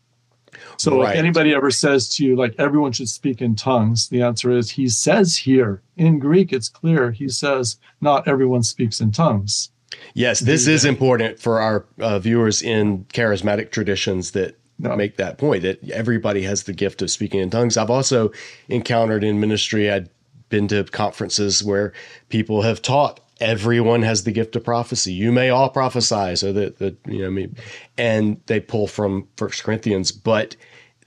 So right. if anybody ever says to you, like, everyone should speak in tongues, the answer is, he says here in Greek, it's clear. He says, not everyone speaks in tongues. Yes, this is important for our uh, viewers in charismatic traditions that no. make that point that everybody has the gift of speaking in tongues. I've also encountered in ministry, I'd been to conferences where people have taught everyone has the gift of prophecy. You may all prophesy, so that the you know me, and they pull from First Corinthians, but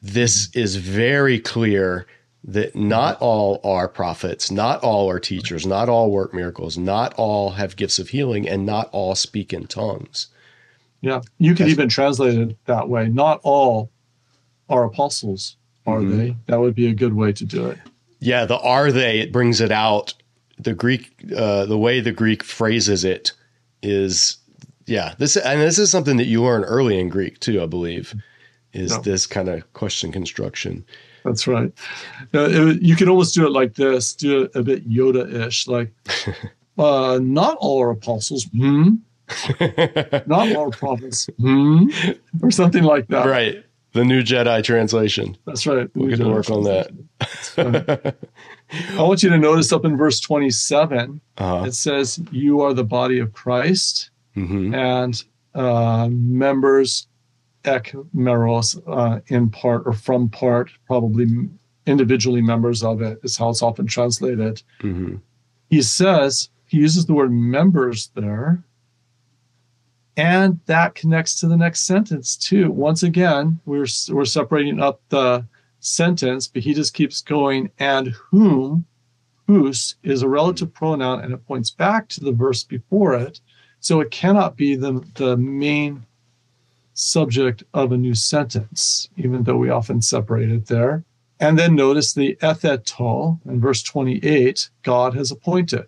this is very clear that not all are prophets, not all are teachers, not all work miracles, not all have gifts of healing, and not all speak in tongues. Yeah, you could even translate it that way. Not all are apostles, are mm-hmm. they? That would be a good way to do it. Yeah, the are they, it brings it out the Greek, uh, the way the Greek phrases it is, yeah, this and this is something that you learn early in Greek too, I believe, is no. this kind of question construction. That's right. Uh, it, you can almost do it like this, do it a bit Yoda-ish, like, uh, not all are apostles, hmm? not all prophets, hmm? Or something like that. Right. The new Jedi translation. That's right. We can work on that. I want you to notice up in verse 27, uh-huh. it says, You are the body of Christ mm-hmm. and uh, members, ek meros, uh, in part or from part, probably individually members of it, is how it's often translated. Mm-hmm. He says, he uses the word members there and that connects to the next sentence too. Once again, we're we're separating up the sentence, but he just keeps going. And whom, whose, is a relative pronoun, and it points back to the verse before it. So it cannot be the the main subject of a new sentence, even though we often separate it there. And then notice the etheto in verse 28, God has appointed.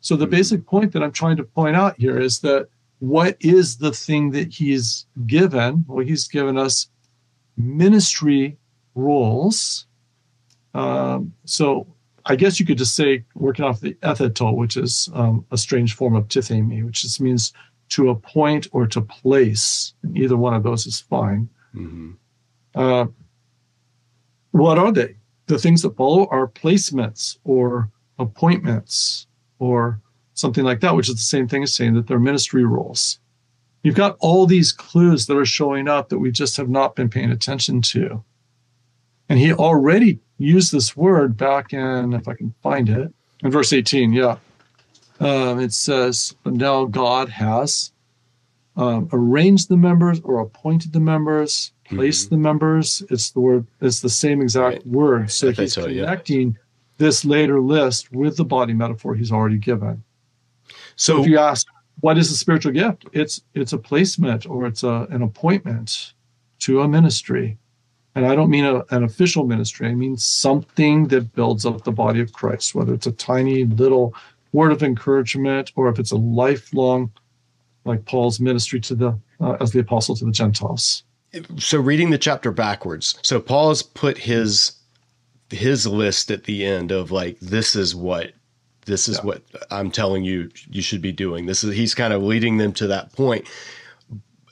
So the basic point that I'm trying to point out here is that what is the thing that he's given? Well, he's given us ministry roles. Um, so I guess you could just say, working off the etheto, which is um, a strange form of tithemi, which just means to appoint or to place. Either one of those is fine. Mm-hmm. Uh, what are they? The things that follow are placements or appointments or something like that, which is the same thing as saying that they're ministry roles. You've got all these clues that are showing up that we just have not been paying attention to. And he already used this word back in, if I can find it, in verse 18. Yeah. Um, it says, now God has um, arranged the members or appointed the members, placed mm-hmm. the members. It's the word, it's the same exact right. word. So he's so, connecting yeah. this later list with the body metaphor he's already given. So, if you ask, what is a spiritual gift? It's it's a placement or it's a, an appointment to a ministry. And I don't mean a, an official ministry. I mean something that builds up the body of Christ, whether it's a tiny little word of encouragement or if it's a lifelong, like Paul's ministry to the uh, as the apostle to the Gentiles. So reading the chapter backwards. So Paul's put his his list at the end of like this is what this is yeah. what I'm telling you you should be doing. This is he's kind of leading them to that point.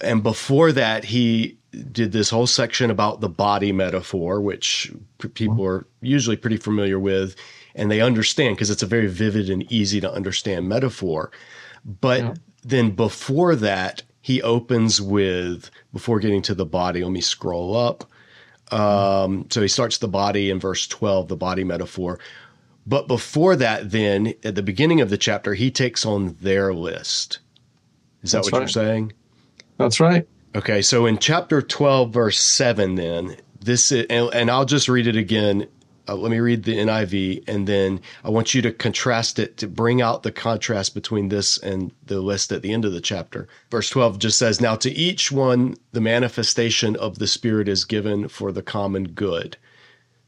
And before that, he did this whole section about the body metaphor, which people are usually pretty familiar with and they understand because it's a very vivid and easy to understand metaphor. But yeah. then before that, he opens with before getting to the body. Let me scroll up. Um, so he starts the body in verse 12, the body metaphor. But before that, then at the beginning of the chapter, he takes on their list. Is that That's what right. you're saying? That's right. Okay, so in chapter 12, verse 7, then, this is, and, and I'll just read it again uh, let me read the NIV, and then I want you to contrast it to bring out the contrast between this and the list at the end of the chapter. Verse 12 just says, Now to each one the manifestation of the Spirit is given for the common good.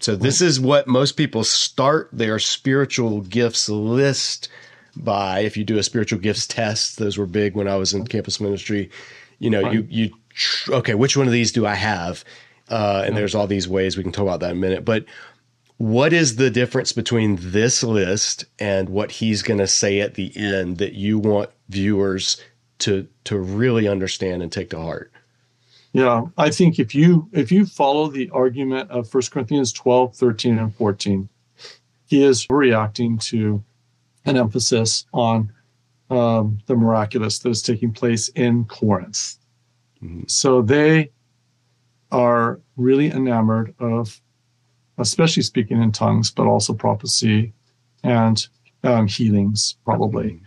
So this is what most people start their spiritual gifts list by. If you do a spiritual gifts test, those were big when I was in campus ministry. You know, you you okay, which one of these do I have? Uh, and there's all these ways we can talk about that in a minute. But what is the difference between this list and what he's going to say at the end that you want viewers to to really understand and take to heart? Yeah, I think if you if you follow the argument of 1 Corinthians 12, 13, and 14, he is reacting to an emphasis on um, the miraculous that is taking place in Corinth. Mm-hmm. So they are really enamored of, especially speaking in tongues, but also prophecy and um, healings, probably. Mm-hmm.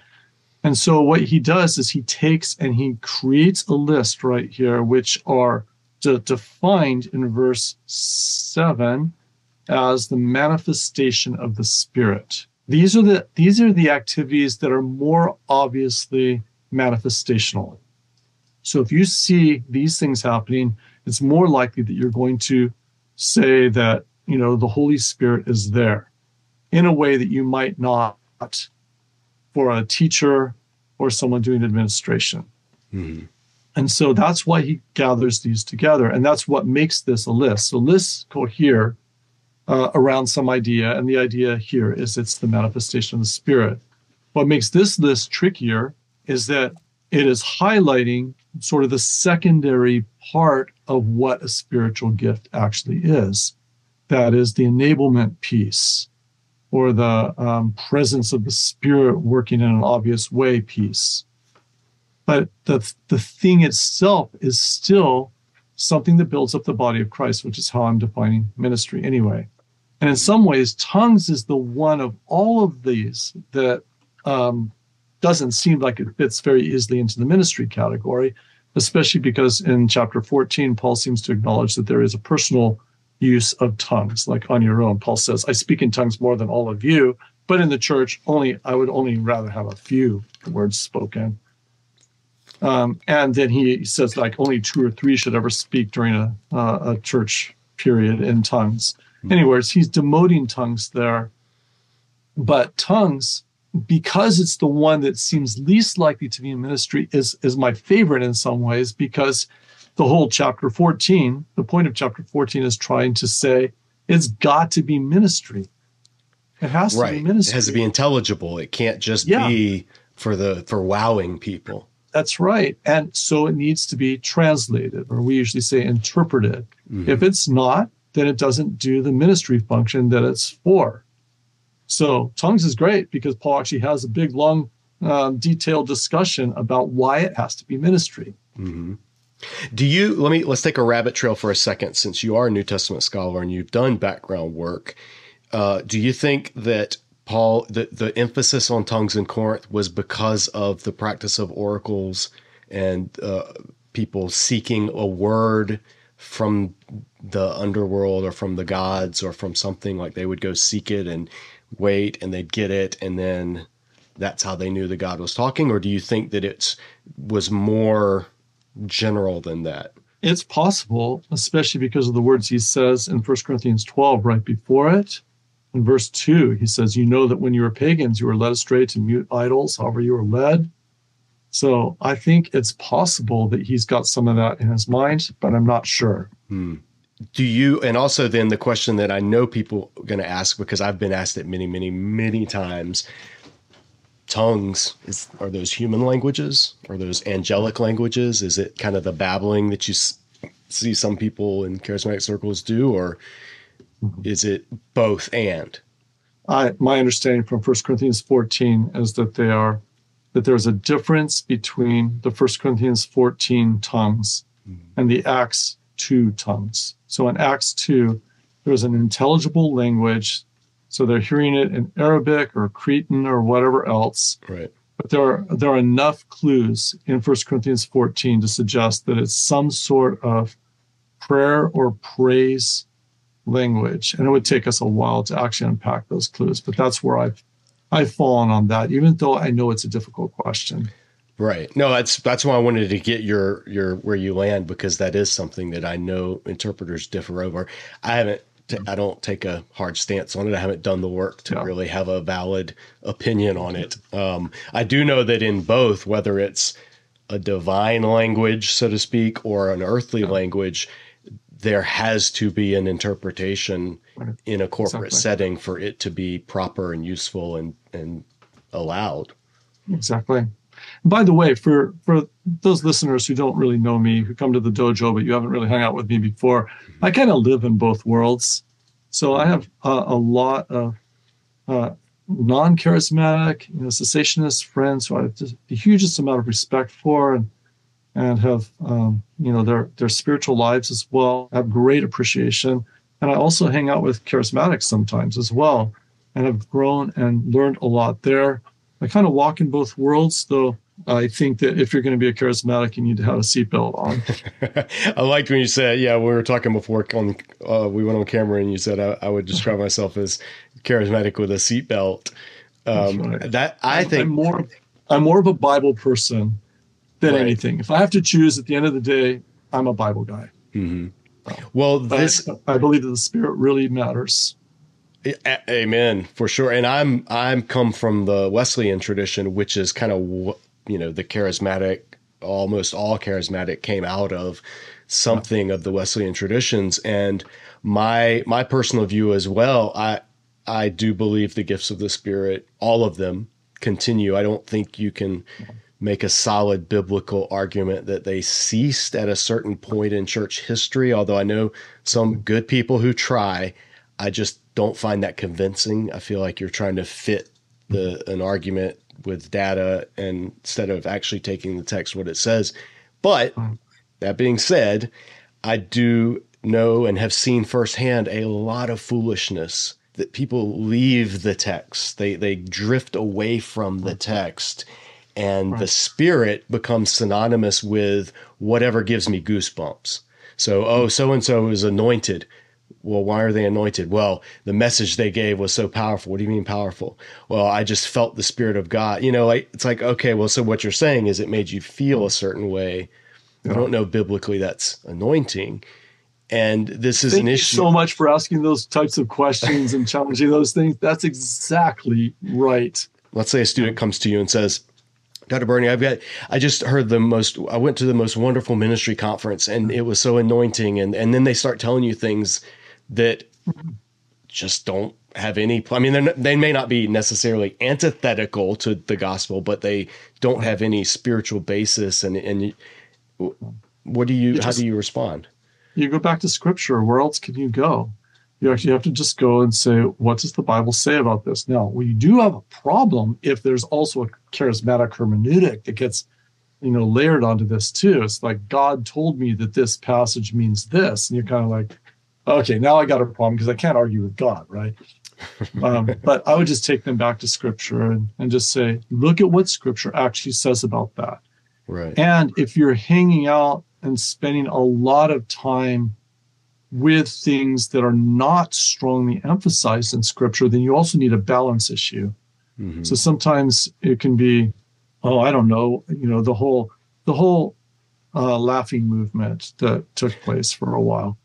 And so what he does is he takes and he creates a list right here, which are de- defined in verse 7 as the manifestation of the spirit. These are the these are the activities that are more obviously manifestational. So if you see these things happening, it's more likely that you're going to say that, you know, the Holy Spirit is there in a way that you might not for a teacher or someone doing administration. Mm-hmm. And so that's why he gathers these together. And that's what makes this a list. So lists cohere uh, around some idea. And the idea here is it's the manifestation of the Spirit. What makes this list trickier is that it is highlighting sort of the secondary part of what a spiritual gift actually is. That is the enablement piece or the um, presence of the spirit working in an obvious way piece. But the, the thing itself is still something that builds up the body of Christ, which is how I'm defining ministry anyway. And in some ways, tongues is the one of all of these that um, doesn't seem like it fits very easily into the ministry category, especially because in chapter 14, Paul seems to acknowledge that there is a personal use of tongues, like on your own. Paul says, I speak in tongues more than all of you, but in the church, only I would only rather have a few words spoken. Um, and then he says, like, only two or three should ever speak during a, uh, a church period in tongues. Mm-hmm. Anyways, he's demoting tongues there. But tongues, because it's the one that seems least likely to be in ministry, is, is my favorite in some ways because the whole chapter 14, the point of chapter 14 is trying to say it's got to be ministry. It has to be ministry. It has to be intelligible. It can't just yeah. be for the for wowing people. That's right. And so it needs to be translated, or we usually say interpreted. Mm-hmm. If it's not, then it doesn't do the ministry function that it's for. So tongues is great because Paul actually has a big, long, um, detailed discussion about why it has to be ministry. Mm-hmm. Do you let me let's take a rabbit trail for a second since you are a New Testament scholar and you've done background work. Uh, do you think that Paul the, the emphasis on tongues in Corinth was because of the practice of oracles and uh, people seeking a word from the underworld or from the gods or from something like they would go seek it and wait and they'd get it and then that's how they knew the God was talking or do you think that it was more general than that. It's possible, especially because of the words he says in 1 Corinthians 12 right before it. In verse 2, he says, You know that when you were pagans, you were led astray to mute idols, however, you were led. So I think it's possible that he's got some of that in his mind, but I'm not sure. Hmm. Do you, and also then the question that I know people are going to ask because I've been asked it many, many, many times tongues is are those human languages are those angelic languages is it kind of the babbling that you s- see some people in charismatic circles do or is it both and I my understanding from 1 Corinthians 14 is that they are that there's a difference between the 1 Corinthians 14 tongues hmm. and the Acts 2 tongues. So in Acts 2, there's an intelligible language. So they're hearing it in Arabic or Cretan or whatever else. Right. But there are there are enough clues in 1 Corinthians 14 to suggest that it's some sort of prayer or praise language. And it would take us a while to actually unpack those clues. But that's where I've I've fallen on that, even though I know it's a difficult question. Right. No, that's that's why I wanted to get your your where you land because that is something that I know interpreters differ over. I haven't t- I don't take a hard stance on it. I haven't done the work to Yeah. really have a valid opinion on it. Um, I do know that in both, whether it's a divine language, so to speak, or an earthly language, there has to be an interpretation in a corporate Exactly. setting for it to be proper and useful and and allowed. Exactly. By the way, for for those listeners who don't really know me, who come to the dojo but you haven't really hung out with me before, I kind of live in both worlds. So I have a lot of uh, non-charismatic, you know, cessationist friends who I have just the hugest amount of respect for, and and have um, you know their their spiritual lives as well. I have great appreciation, and I also hang out with charismatics sometimes as well, and have grown and learned a lot there. I kind of walk in both worlds, though. I think that if you're going to be a charismatic, you need to have a seatbelt on. I liked when you said, yeah, we were talking before on, uh, we went on camera and you said I, I would describe myself as charismatic with a seatbelt. Um, right. That I I'm think, more, I'm more of a Bible person than Right. anything. If I have to choose, at the end of the day, I'm a Bible guy. Mhm. well, But this, I believe that the Spirit really matters. amen for sure. And I'm, I'm come from the Wesleyan tradition, which is kind of, you know, the charismatic, almost all charismatic came out of something of the Wesleyan traditions. And my, my personal view as well, I, I do believe the gifts of the Spirit, all of them continue. I don't think you can make a solid biblical argument that they ceased at a certain point in church history, although I know some good people who try. I just don't find that convincing. I feel like you're trying to fit the an argument with data and instead of actually taking the text what it says. But hmm. that being said, I do know and have seen firsthand a lot of foolishness that people leave the text. They they drift away from the hmm. text and the spirit becomes synonymous with whatever gives me goosebumps. So, oh, so and so is anointed. Well, why are they anointed? Well, the message they gave was so powerful. What do you mean powerful? Well, I just felt the spirit of God. You know, like it's like, okay, well, so what you're saying is it made you feel a certain way. I don't know biblically that's anointing. And this is Thank an you issue. so much for asking those types of questions and challenging those things. That's exactly right. let's say a student comes to you and says, Dr. Berding, I've got, I just heard the most, I went to the most wonderful ministry conference and it was so anointing. And, and then they start telling you things that just don't have any, I mean, not- they may not be necessarily antithetical to the gospel, but they don't have any spiritual basis. And, and what do you, You how do you respond? You go back to scripture. Where else can you go? You actually have to just go and say, what does the Bible say about this? Now, we do have a problem if there's also a charismatic hermeneutic that gets, you know, layered onto this too. It's like God told me that this passage means this, and you're kind of like, okay, now I got a problem because I can't argue with God, right? um, but I would just take them back to scripture and, and just say, look at what scripture actually says about that. Right. And if you're hanging out and spending a lot of time with things that are not strongly emphasized in scripture, then you also need a balance issue. Mhm. So sometimes it can be, oh, I don't know, you know, the whole the whole uh, laughing movement that took place for a while,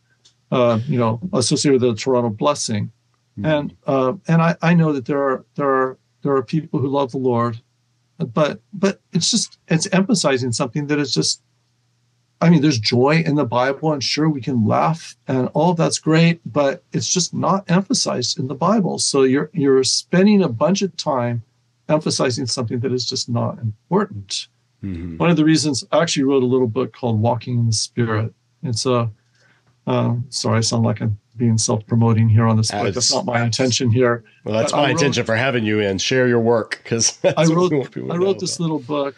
uh, you know, associated with the Toronto blessing, and uh, and I, I know that there are there are there are people who love the Lord, but but it's just it's emphasizing something that is just. I mean, there's joy in the Bible, and sure we can laugh, and all that's great, but it's just not emphasized in the Bible. So you're you're spending a bunch of time emphasizing something that is just not important. Mhm. One of the reasons I actually wrote a little book called Walking in the Spirit. It's a uh, sorry, I sound like I'm being self-promoting here on this book. That's, That's- not my intention here. Well, that's I- my wrote- intention for having you in. Share your work because I wrote I wrote this little book.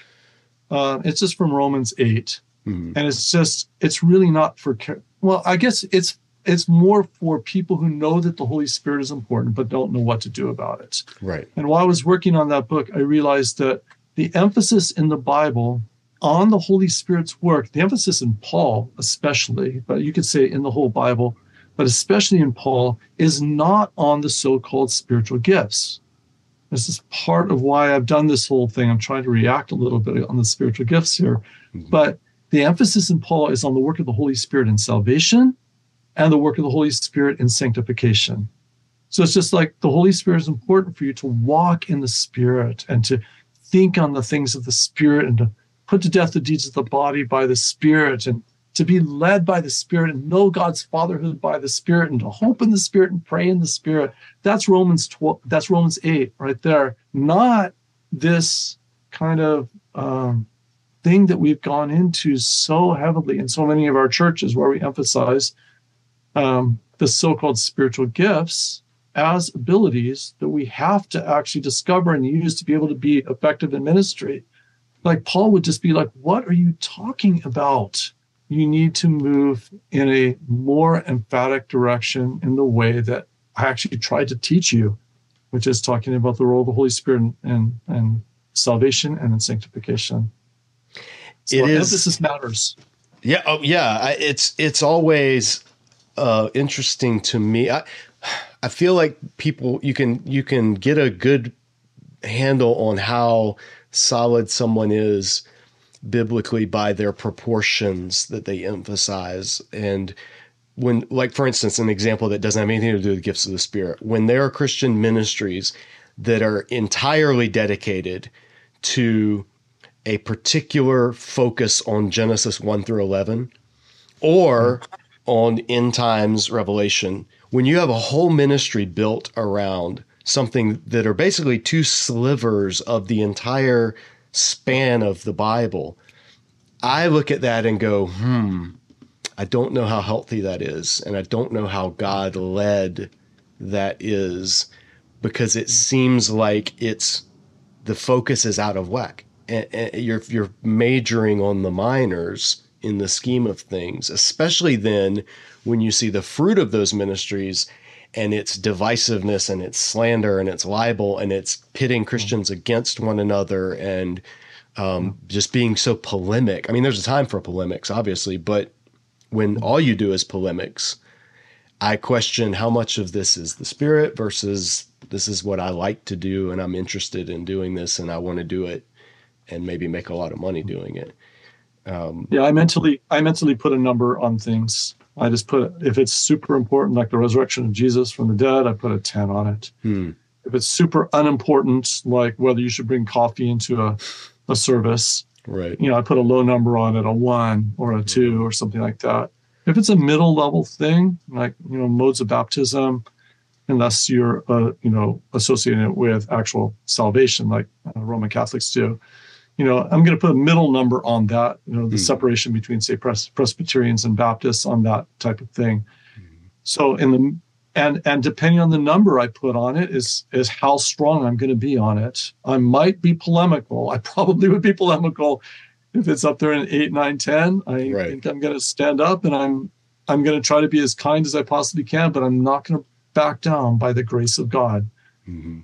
Uh, it's just from Romans eight, Mhm. and it's just it's really not for well, I guess it's it's more for people who know that the Holy Spirit is important but don't know what to do about it. Right. And while I was working on that book, I realized that the emphasis in the Bible on the Holy Spirit's work, the emphasis in Paul especially, but you could say in the whole Bible, but especially in Paul, is not on the so called spiritual gifts. This is part of why I've done this whole thing. I'm trying to react a little bit on the spiritual gifts here. Mm-hmm. But the emphasis in Paul is on the work of the Holy Spirit in salvation and the work of the Holy Spirit in sanctification. So it's just like the Holy Spirit is important for you to walk in the Spirit and to think on the things of the Spirit and to put to death the deeds of the body by the Spirit and to be led by the Spirit and know God's fatherhood by the Spirit and to hope in the Spirit and pray in the Spirit. That's Romans 12, that's Romans 8 right there. Not this kind of um, thing that we've gone into so heavily in so many of our churches where we emphasize um, the so-called spiritual gifts as abilities that we have to actually discover and use to be able to be effective in ministry. Like Paul would just be like, What are you talking about? You need to move in a more emphatic direction in the way that I actually tried to teach you, which is talking about the role of the Holy Spirit and, and, and salvation and in sanctification. So It is- emphasis matters. Yeah. Oh, yeah. I, it's it's always uh, interesting to me. I I feel like people you can you can get a good handle on how solid someone is biblically by their proportions that they emphasize. And when like for instance an example that doesn't have anything to do with gifts of the spirit when there are christian ministries that are entirely dedicated to a particular focus on genesis 1 through 11 or on end times revelation when you have a whole ministry built around something that are basically two slivers of the entire span of the bible. I look at that and go hmm i don't know how healthy that is and i don't know how god led that is because it seems like it's the focus is out of whack. And, you're you're majoring on the minors in the scheme of things especially then when you see the fruit of those ministries and its divisiveness and its slander and its libel and its pitting mm. Christians against one another and um, mm. just being so polemic. I mean, there's a time for polemics, obviously, but when mm. all you do is polemics, I question how much of this is the spirit versus this is what I like to do and I'm interested in doing this and I want to do it and maybe make a lot of money doing it. Yeah, I mentally I mentally put a number on things. I just put if it's super important, like the resurrection of Jesus from the dead, I put a 10 on it. Hmm. If it's super unimportant, like whether you should bring coffee into a, a service, Right. you know, I put a low number on it, a one or a two or something like that. If it's a middle level thing, like you know, modes of baptism, unless you're uh, you know associating it with actual salvation, like uh, Roman Catholics do, you know, I'm going to put a middle number on that. You know, the Hmm. separation between say Pres- Presbyterians and Baptists on that type of thing. So in the and and depending on the number I put on it is is how strong I'm going to be on it. I might be polemical. I probably would be polemical if it's up there in eight, nine, ten. I Right. think I'm going to stand up and I'm I'm going to try to be as kind as I possibly can, but I'm not going to back down by the grace of God. Mhm.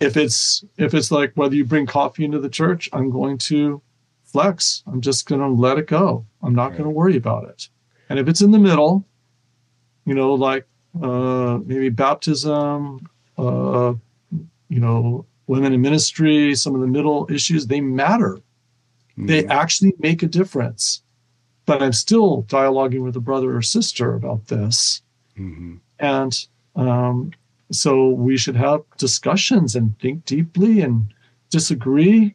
If it's if it's like whether you bring coffee into the church, I'm going to flex. I'm just going to let it go. I'm not Right. going to worry about it. And if it's in the middle, you know, like uh, maybe baptism, uh, you know, women in ministry, some of the middle issues, they matter. They Mhm. actually make a difference. But I'm still dialoguing with a brother or sister about this. Mhm. And um, so we should have discussions and think deeply and disagree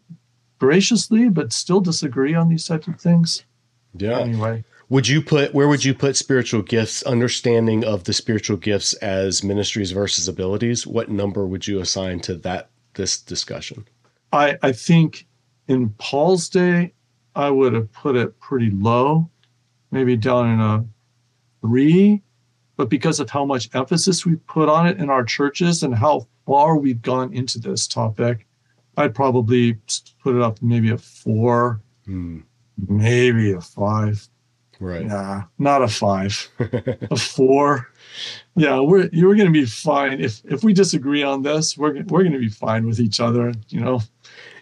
graciously, but still disagree on these types of things. Yeah. Anyway, Would you put where would you put spiritual gifts, understanding of the spiritual gifts as ministries versus abilities? What number would you assign to that this discussion? I, I think in Paul's day, I would have put it pretty low, maybe down in a three. But because of how much emphasis we put on it in our churches and how far we've gone into this topic, I'd probably put it up maybe a four, hmm. maybe a five. Right. Yeah, not a five, a four. Yeah, we're you're going to be fine if if we disagree on this. We're we're going to be fine with each other, you know.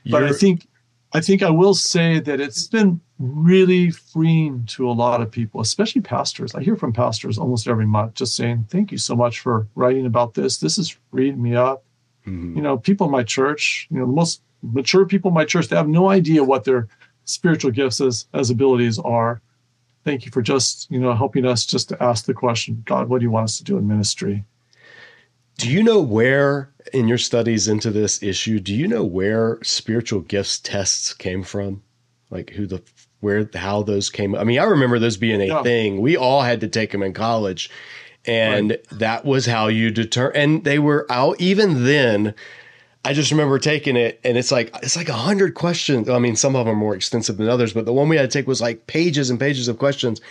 But you're, I think I think I will say that it's been really freeing to a lot of people, especially pastors. I hear from pastors almost every month just saying, Thank you so much for writing about this. This is freeing me up. Mm-hmm. You know, people in my church, you know, the most mature people in my church, they have no idea what their spiritual gifts as, as abilities are. Thank you for just, you know, helping us just to ask the question, God, what do you want us to do in ministry? Do you know where in your studies into this issue, do you know where spiritual gifts tests came from? Like who the where how those came I mean, I remember those being a yeah. thing. We all had to take them in college. And right. that was how you deter and they were out even then I just remember taking it and it's like it's like a hundred questions. I mean, some of them are more extensive than others, but the one we had to take was like pages and pages of questions.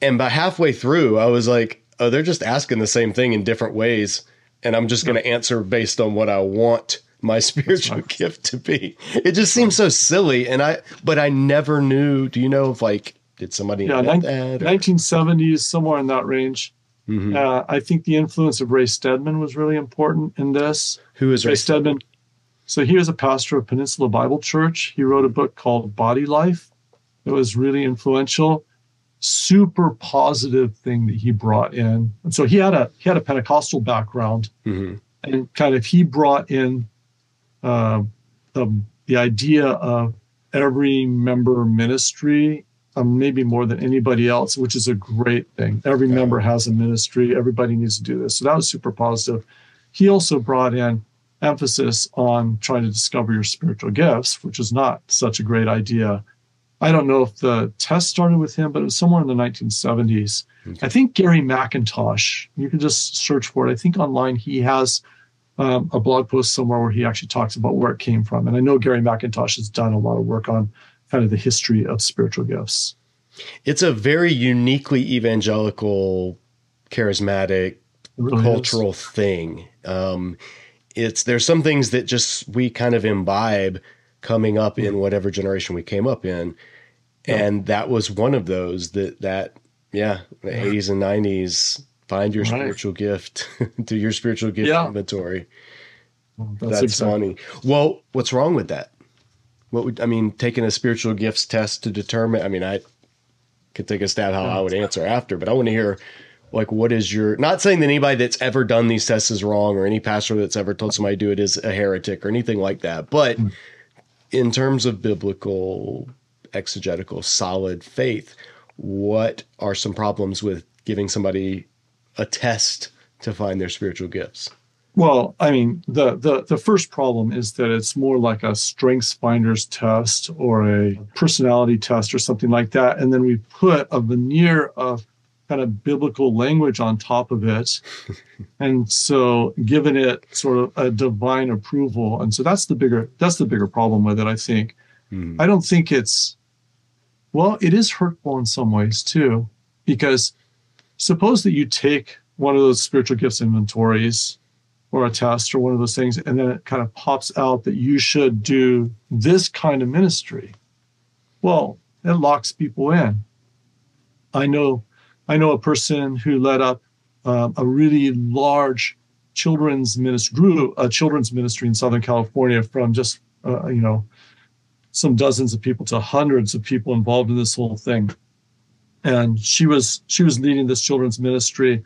And by halfway through, I was like, oh, they're just asking the same thing in different ways and I'm just going to answer based on what I want my spiritual gift to be. It just seems so silly, and I but I never knew. Do you know if like did somebody yeah, 1970s somewhere in that range. Mm-hmm. Uh, I think the influence of Ray Stedman was really important in this. Who is Ray, Ray Stedman? So he was a pastor of Peninsula Bible Church. He wrote a book called Body Life. It was really influential super positive thing that he brought in. And so he had a he had a Pentecostal background, mm-hmm. and kind of he brought in uh, the the idea of every member ministry, um, maybe more than anybody else, which is a great thing. Every yeah. member has a ministry. Everybody needs to do this. So that was super positive. He also brought in emphasis on trying to discover your spiritual gifts, which is not such a great idea I don't know if the test started with him, but it was somewhere in the 1970s. Okay. I think Gary McIntosh, you can just search for it. I think online he has um, a blog post somewhere where he actually talks about where it came from. And I know Gary McIntosh has done a lot of work on kind of the history of spiritual gifts. It's a very uniquely evangelical, charismatic, really cultural is. thing. Um, it's there's some things that just we kind of imbibe coming up in whatever generation we came up in. And that was one of those that, that, yeah, the yeah. 80s and 90s, find your right. spiritual gift, do your spiritual gift yeah. inventory. that's, that's funny. Well, what's wrong with that? What would, I mean, taking a spiritual gifts test to determine, I mean, I could take a stab how I would answer after, but I want to hear like what is your not saying that anybody that's ever done these tests is wrong or any pastor that's ever told somebody to do it is a heretic or anything like that but mm in terms of biblical, exegetical, solid faith, what are some problems with giving somebody a test to find their spiritual gifts? Well, I mean, the, the the first problem is that it's more like a strengths finders test or a personality test or something like that. And then we put a veneer of kind of biblical language on top of it. and so given it sort of a divine approval. And so that's the bigger that's the bigger problem with it, I think. Mm. I don't think it's well, it is hurtful in some ways too, because suppose that you take one of those spiritual gifts inventories or a test or one of those things, and then it kind of pops out that you should do this kind of ministry. Well, it locks people in. I know I know a person who led up um, a really large children's ministry, grew a children's ministry in Southern California from just uh, you know some dozens of people to hundreds of people involved in this whole thing. And she was she was leading this children's ministry,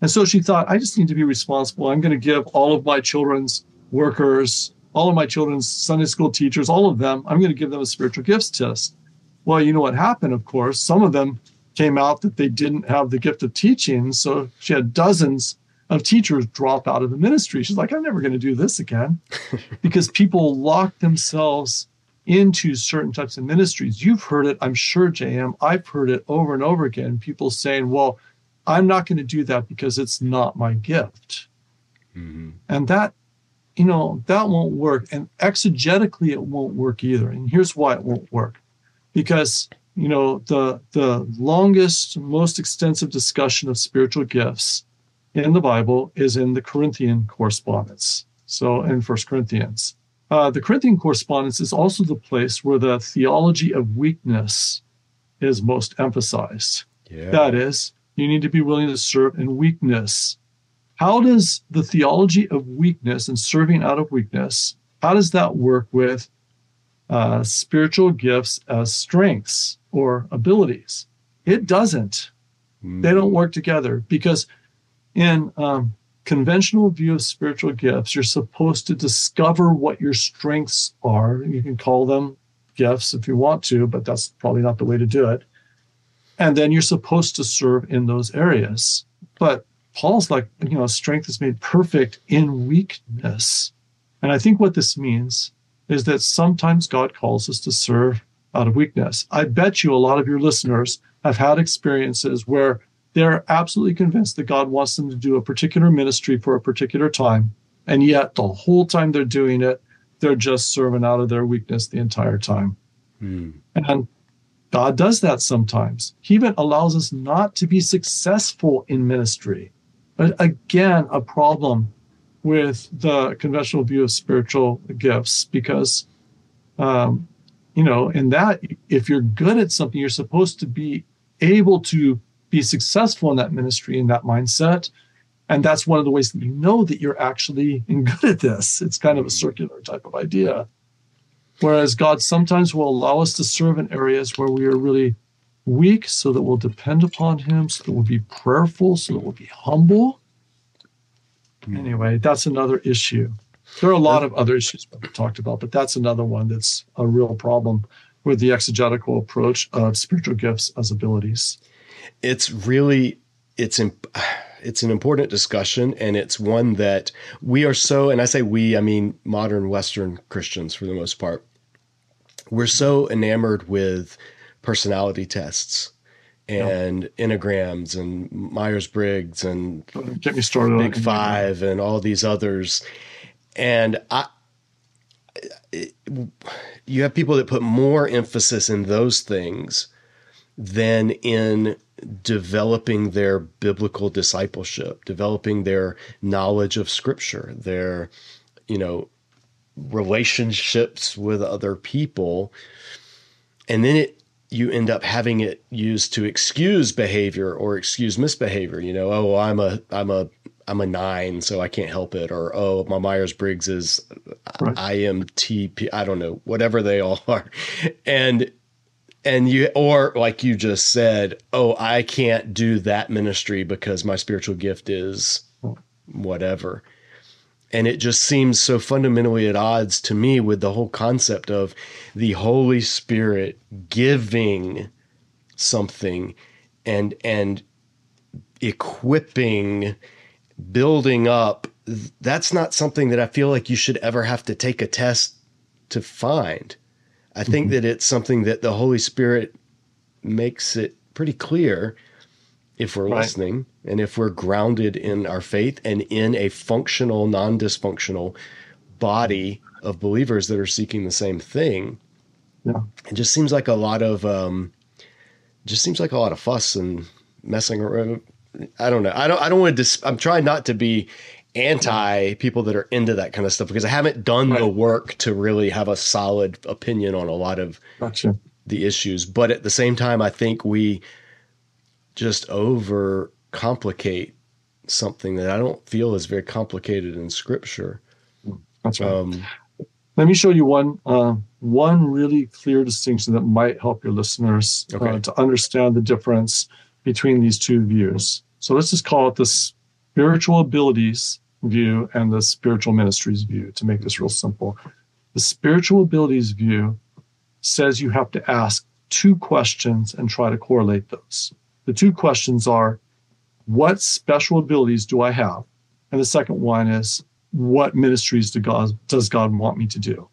and so she thought, I just need to be responsible. I'm going to give all of my children's workers, all of my children's Sunday school teachers, all of them, I'm going to give them a spiritual gifts test. Well, you know what happened, of course. Some of them came out that they didn't have the gift of teaching. So she had dozens of teachers drop out of the ministry. She's like, I'm never going to do this again because people lock themselves into certain types of ministries. You've heard it, I'm sure, JM. I've heard it over and over again. People saying, Well, I'm not going to do that because it's not my gift. Mm-hmm. And that, you know, that won't work. And exegetically, it won't work either. And here's why it won't work because you know the the longest most extensive discussion of spiritual gifts in the Bible is in the Corinthian correspondence. So in First Corinthians. Uh, the Corinthian correspondence is also the place where the theology of weakness is most emphasized. Yeah. That is, you need to be willing to serve in weakness. How does the theology of weakness and serving out of weakness, how does that work with uh, spiritual gifts as strengths or abilities? It doesn't. Mm. They don't work together because in um, conventional view of spiritual gifts, you're supposed to discover what your strengths are. You can call them gifts if you want to, but that's probably not the way to do it. And then you're supposed to serve in those areas. But Paul's like, you know, strength is made perfect in weakness. And I think what this means is that sometimes God calls us to serve out of weakness. I bet you a lot of your listeners have had experiences where they're absolutely convinced that God wants them to do a particular ministry for a particular time. And yet, the whole time they're doing it, they're just serving out of their weakness the entire time. Mm. And God does that sometimes. He even allows us not to be successful in ministry. But again, a problem with the conventional view of spiritual gifts because, um, you know, in that, if you're good at something, you're supposed to be able to be successful in that ministry, in that mindset. And that's one of the ways that you know that you're actually good at this. It's kind of a circular type of idea. Whereas God sometimes will allow us to serve in areas where we are really weak so that we'll depend upon Him, so that we'll be prayerful, so that we'll be humble. Hmm. Anyway, that's another issue. There are a lot of other issues that we've talked about, but that's another one that's a real problem with the exegetical approach of spiritual gifts as abilities. It's really it's imp- it's an important discussion and it's one that we are so and I say we I mean modern western Christians for the most part we're so enamored with personality tests and yeah. enneagrams and Myers Briggs and get me started Big Five and all these others. And I, it, you have people that put more emphasis in those things than in developing their biblical discipleship, developing their knowledge of Scripture, their, you know, relationships with other people. And then it you end up having it used to excuse behavior or excuse misbehavior. You know, oh, I'm a I'm a I'm a nine, so I can't help it, or oh, my Myers Briggs is right. INTP. I don't know, whatever they all are, and and you or like you just said, oh, I can't do that ministry because my spiritual gift is whatever. And it just seems so fundamentally at odds to me with the whole concept of the Holy Spirit giving something and and equipping building up that's not something that I feel like you should ever have to take a test to find. I think mm-hmm. that it's something that the Holy Spirit makes it pretty clear if we're right. listening and if we're grounded in our faith and in a functional, non dysfunctional body of believers that are seeking the same thing. Yeah. It just seems like a lot of, um, just seems like a lot of fuss and messing around. I don't know. I don't, I don't want to, dis- I'm trying not to be anti people that are into that kind of stuff because I haven't done right. the work to really have a solid opinion on a lot of gotcha. the issues. But at the same time, I think we, just over complicate something that I don't feel is very complicated in scripture. That's right. Um, Let me show you one uh, one really clear distinction that might help your listeners uh, okay. uh, to understand the difference between these two views. So let's just call it the spiritual abilities view and the spiritual ministries view to make this real simple. The spiritual abilities view says you have to ask two questions and try to correlate those. The two questions are what special abilities do I have? And the second one is what ministries do God, does God want me to do?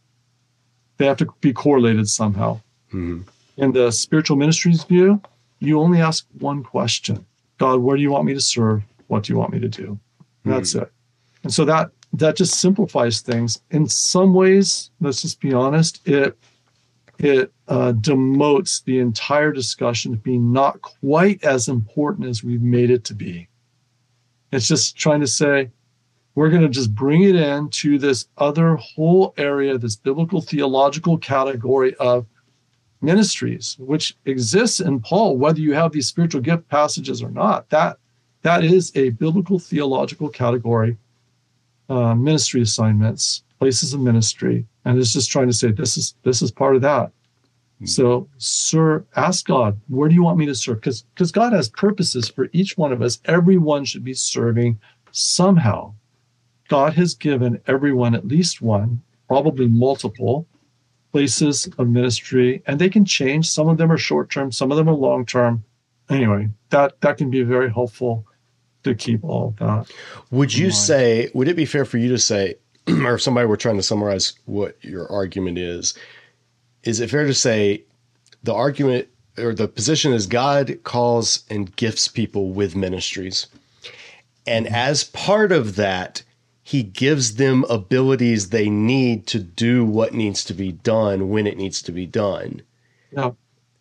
They have to be correlated somehow. Mm-hmm. In the spiritual ministries view, you only ask one question God, where do you want me to serve? What do you want me to do? And that's mm-hmm. it. And so that that just simplifies things. In some ways, let's just be honest, it it uh, demotes the entire discussion to be not quite as important as we've made it to be. It's just trying to say, we're going to just bring it into this other whole area, this biblical theological category of ministries, which exists in Paul, whether you have these spiritual gift passages or not. That that is a biblical theological category, uh, ministry assignments, places of ministry, and it's just trying to say this is this is part of that. Hmm. So, sir, ask God, where do you want me to serve? Because because God has purposes for each one of us. Everyone should be serving somehow. God has given everyone at least one, probably multiple places of ministry, and they can change. Some of them are short term, some of them are long term. Anyway, that that can be very helpful to keep all of that. Would you mind. say? Would it be fair for you to say, or if somebody were trying to summarize what your argument is, is it fair to say the argument or the position is God calls and gifts people with ministries, and mm-hmm. as part of that, he gives them abilities they need to do what needs to be done when it needs to be done. Yeah,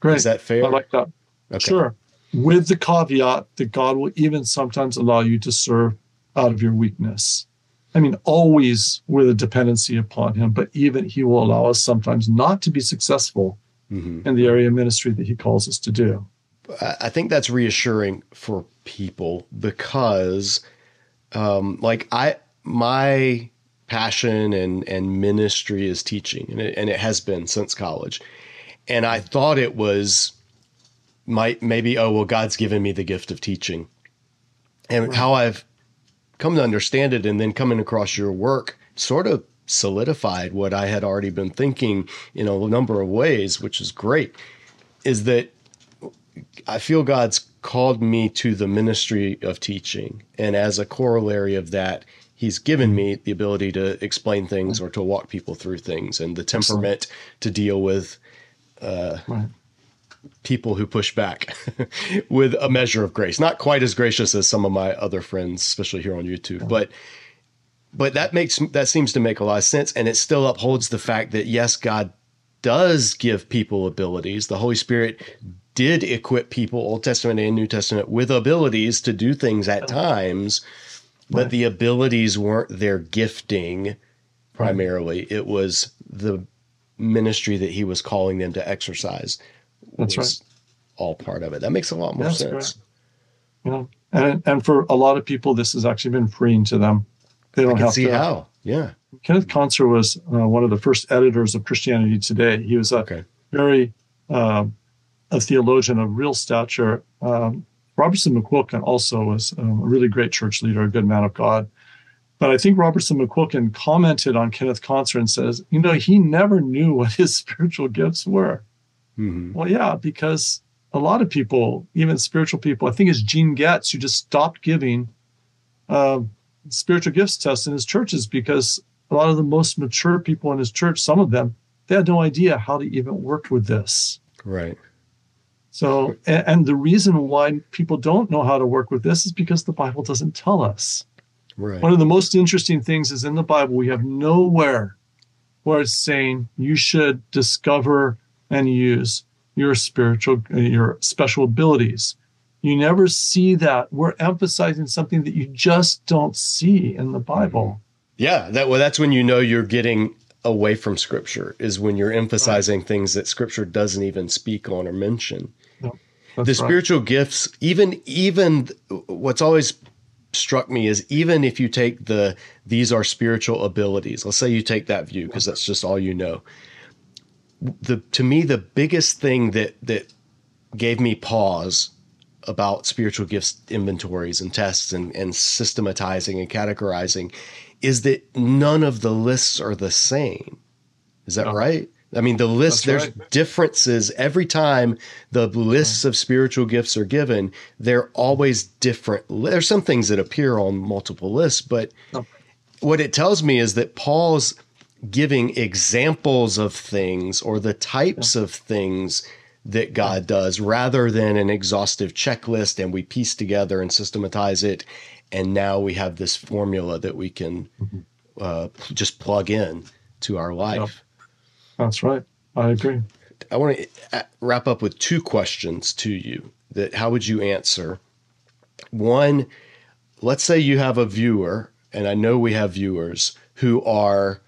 great. Is that fair? I like that. Okay. Sure. With the caveat that God will even sometimes allow you to serve out of your weakness. I mean, always with a dependency upon Him, but even He will allow us sometimes not to be successful mm-hmm. in the area of ministry that He calls us to do. I think that's reassuring for people because, um, like, I my passion and and ministry is teaching, and it, and it has been since college. And I thought it was might maybe oh well God's given me the gift of teaching, and right. how I've come to understand it, and then coming across your work sort of solidified what I had already been thinking in a number of ways, which is great. Is that I feel God's called me to the ministry of teaching, and as a corollary of that, he's given me the ability to explain things or to walk people through things and the temperament to deal with uh, right. People who push back with a measure of grace. Not quite as gracious as some of my other friends, especially here on YouTube, but but that makes that seems to make a lot of sense, and it still upholds the fact that yes, God does give people abilities. The Holy Spirit did equip people, Old Testament and New Testament, with abilities to do things at times but the abilities weren't their gifting primarily. Right. It was the ministry that he was calling them to exercise. That's right. All part of it. That makes a lot more That's sense. Yeah. And and for a lot of people, this has actually been freeing to them. They don't have see to. See how. Yeah. Kenneth Kantzer was uh, one of the first editors of Christianity Today. He was a okay. very uh, a theologian of real stature. Um, Robertson McQuilkin also was um, a really great church leader, a good man of God. But I think Robertson McQuilkin commented on Kenneth Kantzer and says, you know, he never knew what his spiritual gifts were. Mm-hmm. Well, yeah, because a lot of people, even spiritual people, I think it's Gene Getz who just stopped giving uh, spiritual gifts tests in his churches because a lot of the most mature people in his church, some of them, they had no idea how to even work with this. Right. So, and, and the reason why people don't know how to work with this is because the Bible doesn't tell us. Right. One of the most interesting things is in the Bible, we have nowhere where it's saying you should discover and use your spiritual, uh, your special abilities. You never see that. We're emphasizing something that you just don't see in the Bible. Yeah, that well, that's when you know you're getting away from Scripture. Is when you're emphasizing right. things that Scripture doesn't even speak on or mention the right. spiritual gifts, even even what's always struck me is even if you take the these are spiritual abilities. Let's say you take that view because that's just all you know. The to me the biggest thing that that gave me pause about spiritual gifts inventories and tests and, and systematizing and categorizing is that none of the lists are the same. Is that oh. right? I mean, the list, That's there's right. differences every time the lists mm-hmm. of spiritual gifts are given. They're always different. There's some things that appear on multiple lists, but oh. what it tells me is that Paul's giving examples of things or the types yeah. of things that God does rather than an exhaustive checklist and we piece together and systematize it. And now we have this formula that we can mm-hmm. uh, just plug in to our life. That's right. I agree. I want to uh, wrap up with two questions to you that how would you answer? One, let's say you have a viewer, and I know we have viewers who are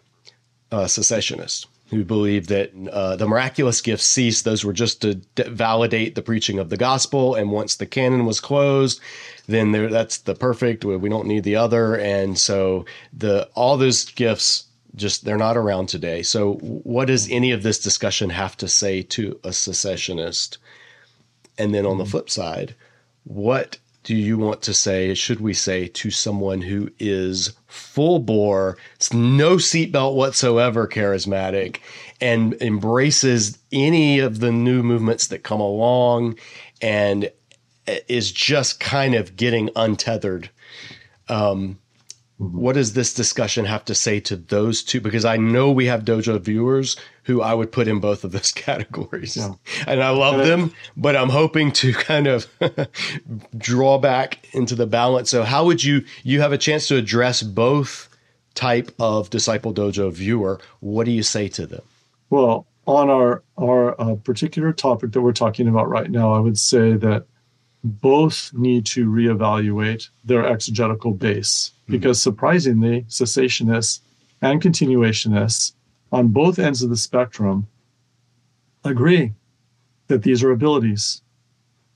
uh, cessationists who believe that uh, the miraculous gifts ceased. Those were just to d- validate the preaching of the gospel. And once the canon was closed, then there, that's the perfect. We don't need the other. And so the all those gifts just they're not around today. So what does any of this discussion have to say to a cessationist? And then on the flip side, what do you want to say, should we say, to someone who is full bore, no seatbelt whatsoever charismatic, and embraces any of the new movements that come along and is just kind of getting untethered? Um, Mm-hmm. What does this discussion have to say to those two? Because I know we have dojo viewers who I would put in both of those categories. Yeah. And I love them, but I'm hoping to kind of draw back into the balance. So how would you you have a chance to address both type of disciple dojo viewer? What do you say to them? Well, on our our uh, particular topic that we're talking about right now, I would say that both need to reevaluate their exegetical base hmm. because surprisingly, cessationists and continuationists on both ends of the spectrum agree that these are abilities.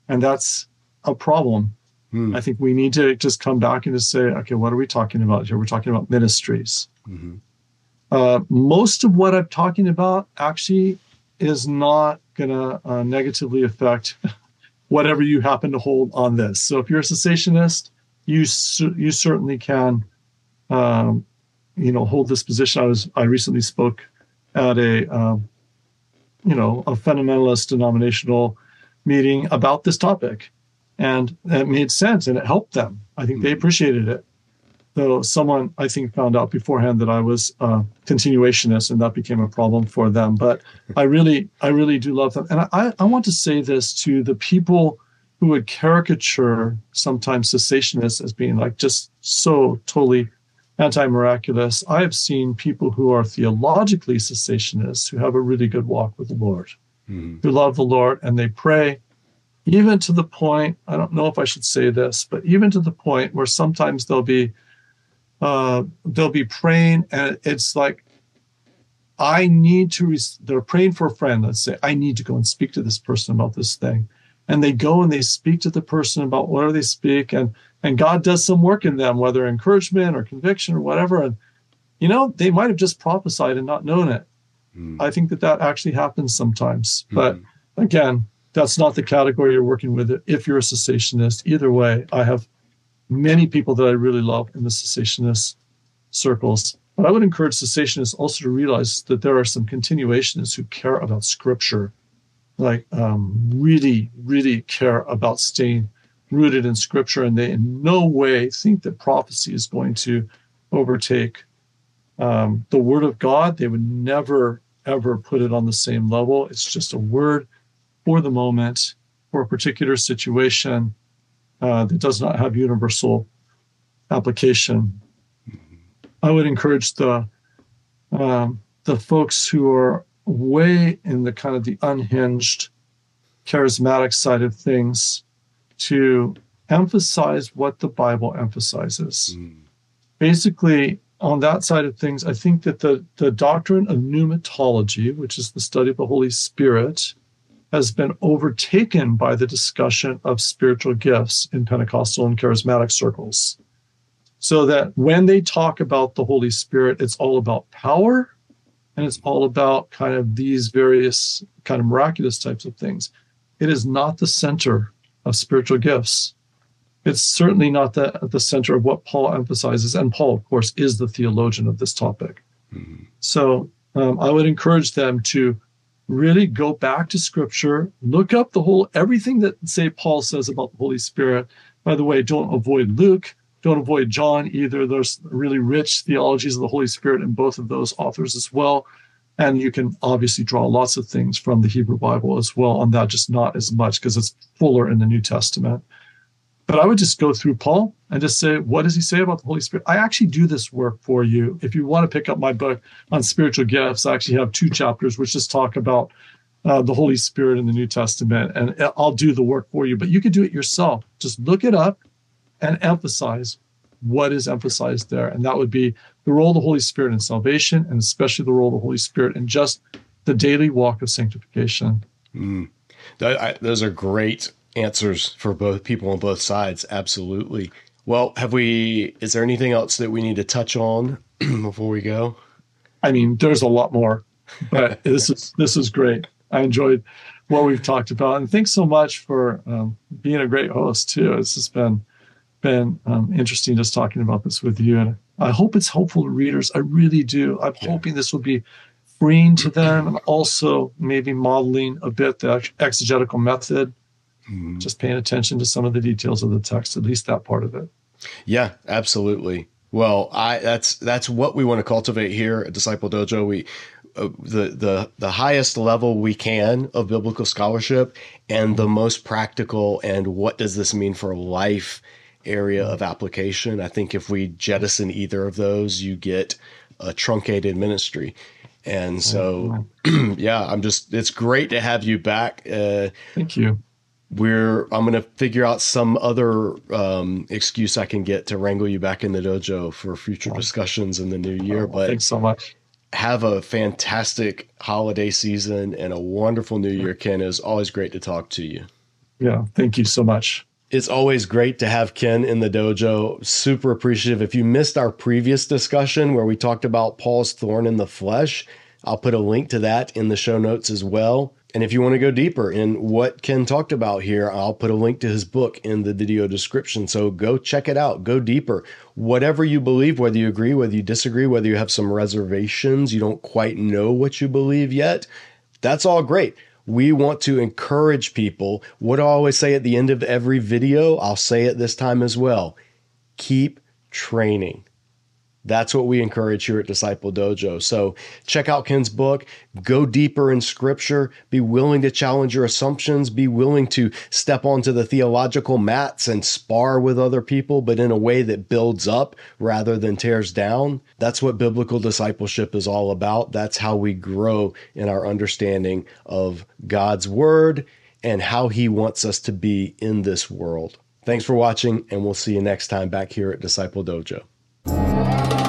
And that's a problem. Hmm. I think we need to just come back and just say, okay, what are we talking about here? We're talking about ministries. Mm-hmm. Uh, most of what I'm talking about actually is not going to uh, negatively affect whatever you happen to hold on this. So if you're a cessationist, you you certainly can, um, you know, hold this position. I was I recently spoke at a um, you know a fundamentalist denominational meeting about this topic, and it made sense and it helped them. I think they hmm. appreciated it though someone I think found out beforehand that I was a continuationist, and that became a problem for them. But I really, I really do love them, and I, I want to say this to the people who would caricature sometimes cessationists as being like just so totally anti-miraculous. I have seen people who are theologically cessationists who have a really good walk with the Lord, mm-hmm. who love the Lord, and they pray even to the point, I don't know if I should say this, but even to the point where sometimes they'll be uh, they'll be praying, and it's like, I need to, they're praying for a friend. Let's say, I need to go and speak to this person about this thing. And they go and they speak to the person about whatever they speak, and and God does some work in them, whether encouragement or conviction or whatever. And you know, they might have just prophesied and not known it. Mm. I think that that actually happens sometimes. Mm. But again, that's not the category you're working with. If you're a cessationist, either way, I have many people that I really love in the cessationist circles. But I would encourage cessationists also to realize that there are some continuationists who care about scripture, like um, really, really care about staying rooted in scripture, and they in no way think that prophecy is going to overtake um, the word of God. They would never, ever put it on the same level. It's just a word for the moment, for a particular situation uh, that does not have universal application. I would encourage the um, the folks who are way in the kind of the unhinged, charismatic side of things to emphasize what the Bible emphasizes. Mm. Basically, on that side of things, I think that the, the doctrine of pneumatology, which is the study of the Holy Spirit, has been overtaken by the discussion of spiritual gifts in Pentecostal and charismatic circles. So that when they talk about the Holy Spirit, it's all about power and it's all about kind of these various kind of miraculous types of things. It is not the center of spiritual gifts. It's certainly not the, the center of what Paul emphasizes. And Paul, of course, is the theologian of this topic. Mm-hmm. So um, I would encourage them to really go back to scripture, look up the whole everything that say Paul says about the Holy Spirit. By the way, don't avoid Luke, don't avoid John either. There's really rich theologies of the Holy Spirit in both of those authors as well. And you can obviously draw lots of things from the Hebrew Bible as well on that, just not as much because it's fuller in the New Testament. But I would just go through Paul and just say, what does he say about the Holy Spirit? I actually do this work for you. If you want to pick up my book on spiritual gifts, I actually have two chapters which just talk about uh, the Holy Spirit in the New Testament, and I'll do the work for you. But you could do it yourself. Just look it up and emphasize what is emphasized there. And that would be the role of the Holy Spirit in salvation, and especially the role of the Holy Spirit in just the daily walk of sanctification. Mm. I, those are great answers for both people on both sides. Absolutely. Well, have we, is there anything else that we need to touch on before we go? I mean, there's a lot more, but this is, this is great. I enjoyed what we've talked about. And thanks so much for um, being a great host too. It's just been, been um, interesting just talking about this with you. And I hope it's helpful to readers. I really do. I'm yeah. hoping this will be freeing to them and also maybe modeling a bit the exegetical method, mm-hmm. just paying attention to some of the details of the text, at least that part of it. Yeah, absolutely. Well, I that's that's what we want to cultivate here at Disciple Dojo. We uh, the the the highest level we can of biblical scholarship and the most practical and what does this mean for life area of application. I think if we jettison either of those, you get a truncated ministry. And so, yeah, I'm just, it's great to have you back. Uh, Thank you. We're, I'm going to figure out some other um, excuse I can get to wrangle you back in the dojo for future discussions in the new year. Oh, but thanks so much. Have a fantastic holiday season and a wonderful new year, Ken. It's always great to talk to you. Yeah. Thank you so much. It's always great to have Ken in the dojo. Super appreciative. If you missed our previous discussion where we talked about Paul's thorn in the flesh, I'll put a link to that in the show notes as well. And if you want to go deeper in what Ken talked about here, I'll put a link to his book in the video description. So go check it out, go deeper. Whatever you believe, whether you agree, whether you disagree, whether you have some reservations, you don't quite know what you believe yet, that's all great we want to encourage people. What do I always say at the end of every video? I'll say it this time as well. Keep training. That's what we encourage here at Disciple Dojo. So check out Ken's book, go deeper in scripture, be willing to challenge your assumptions, be willing to step onto the theological mats and spar with other people, but in a way that builds up rather than tears down. That's what biblical discipleship is all about. That's how we grow in our understanding of God's word and how he wants us to be in this world. Thanks for watching, and we'll see you next time back here at Disciple Dojo. Thank you.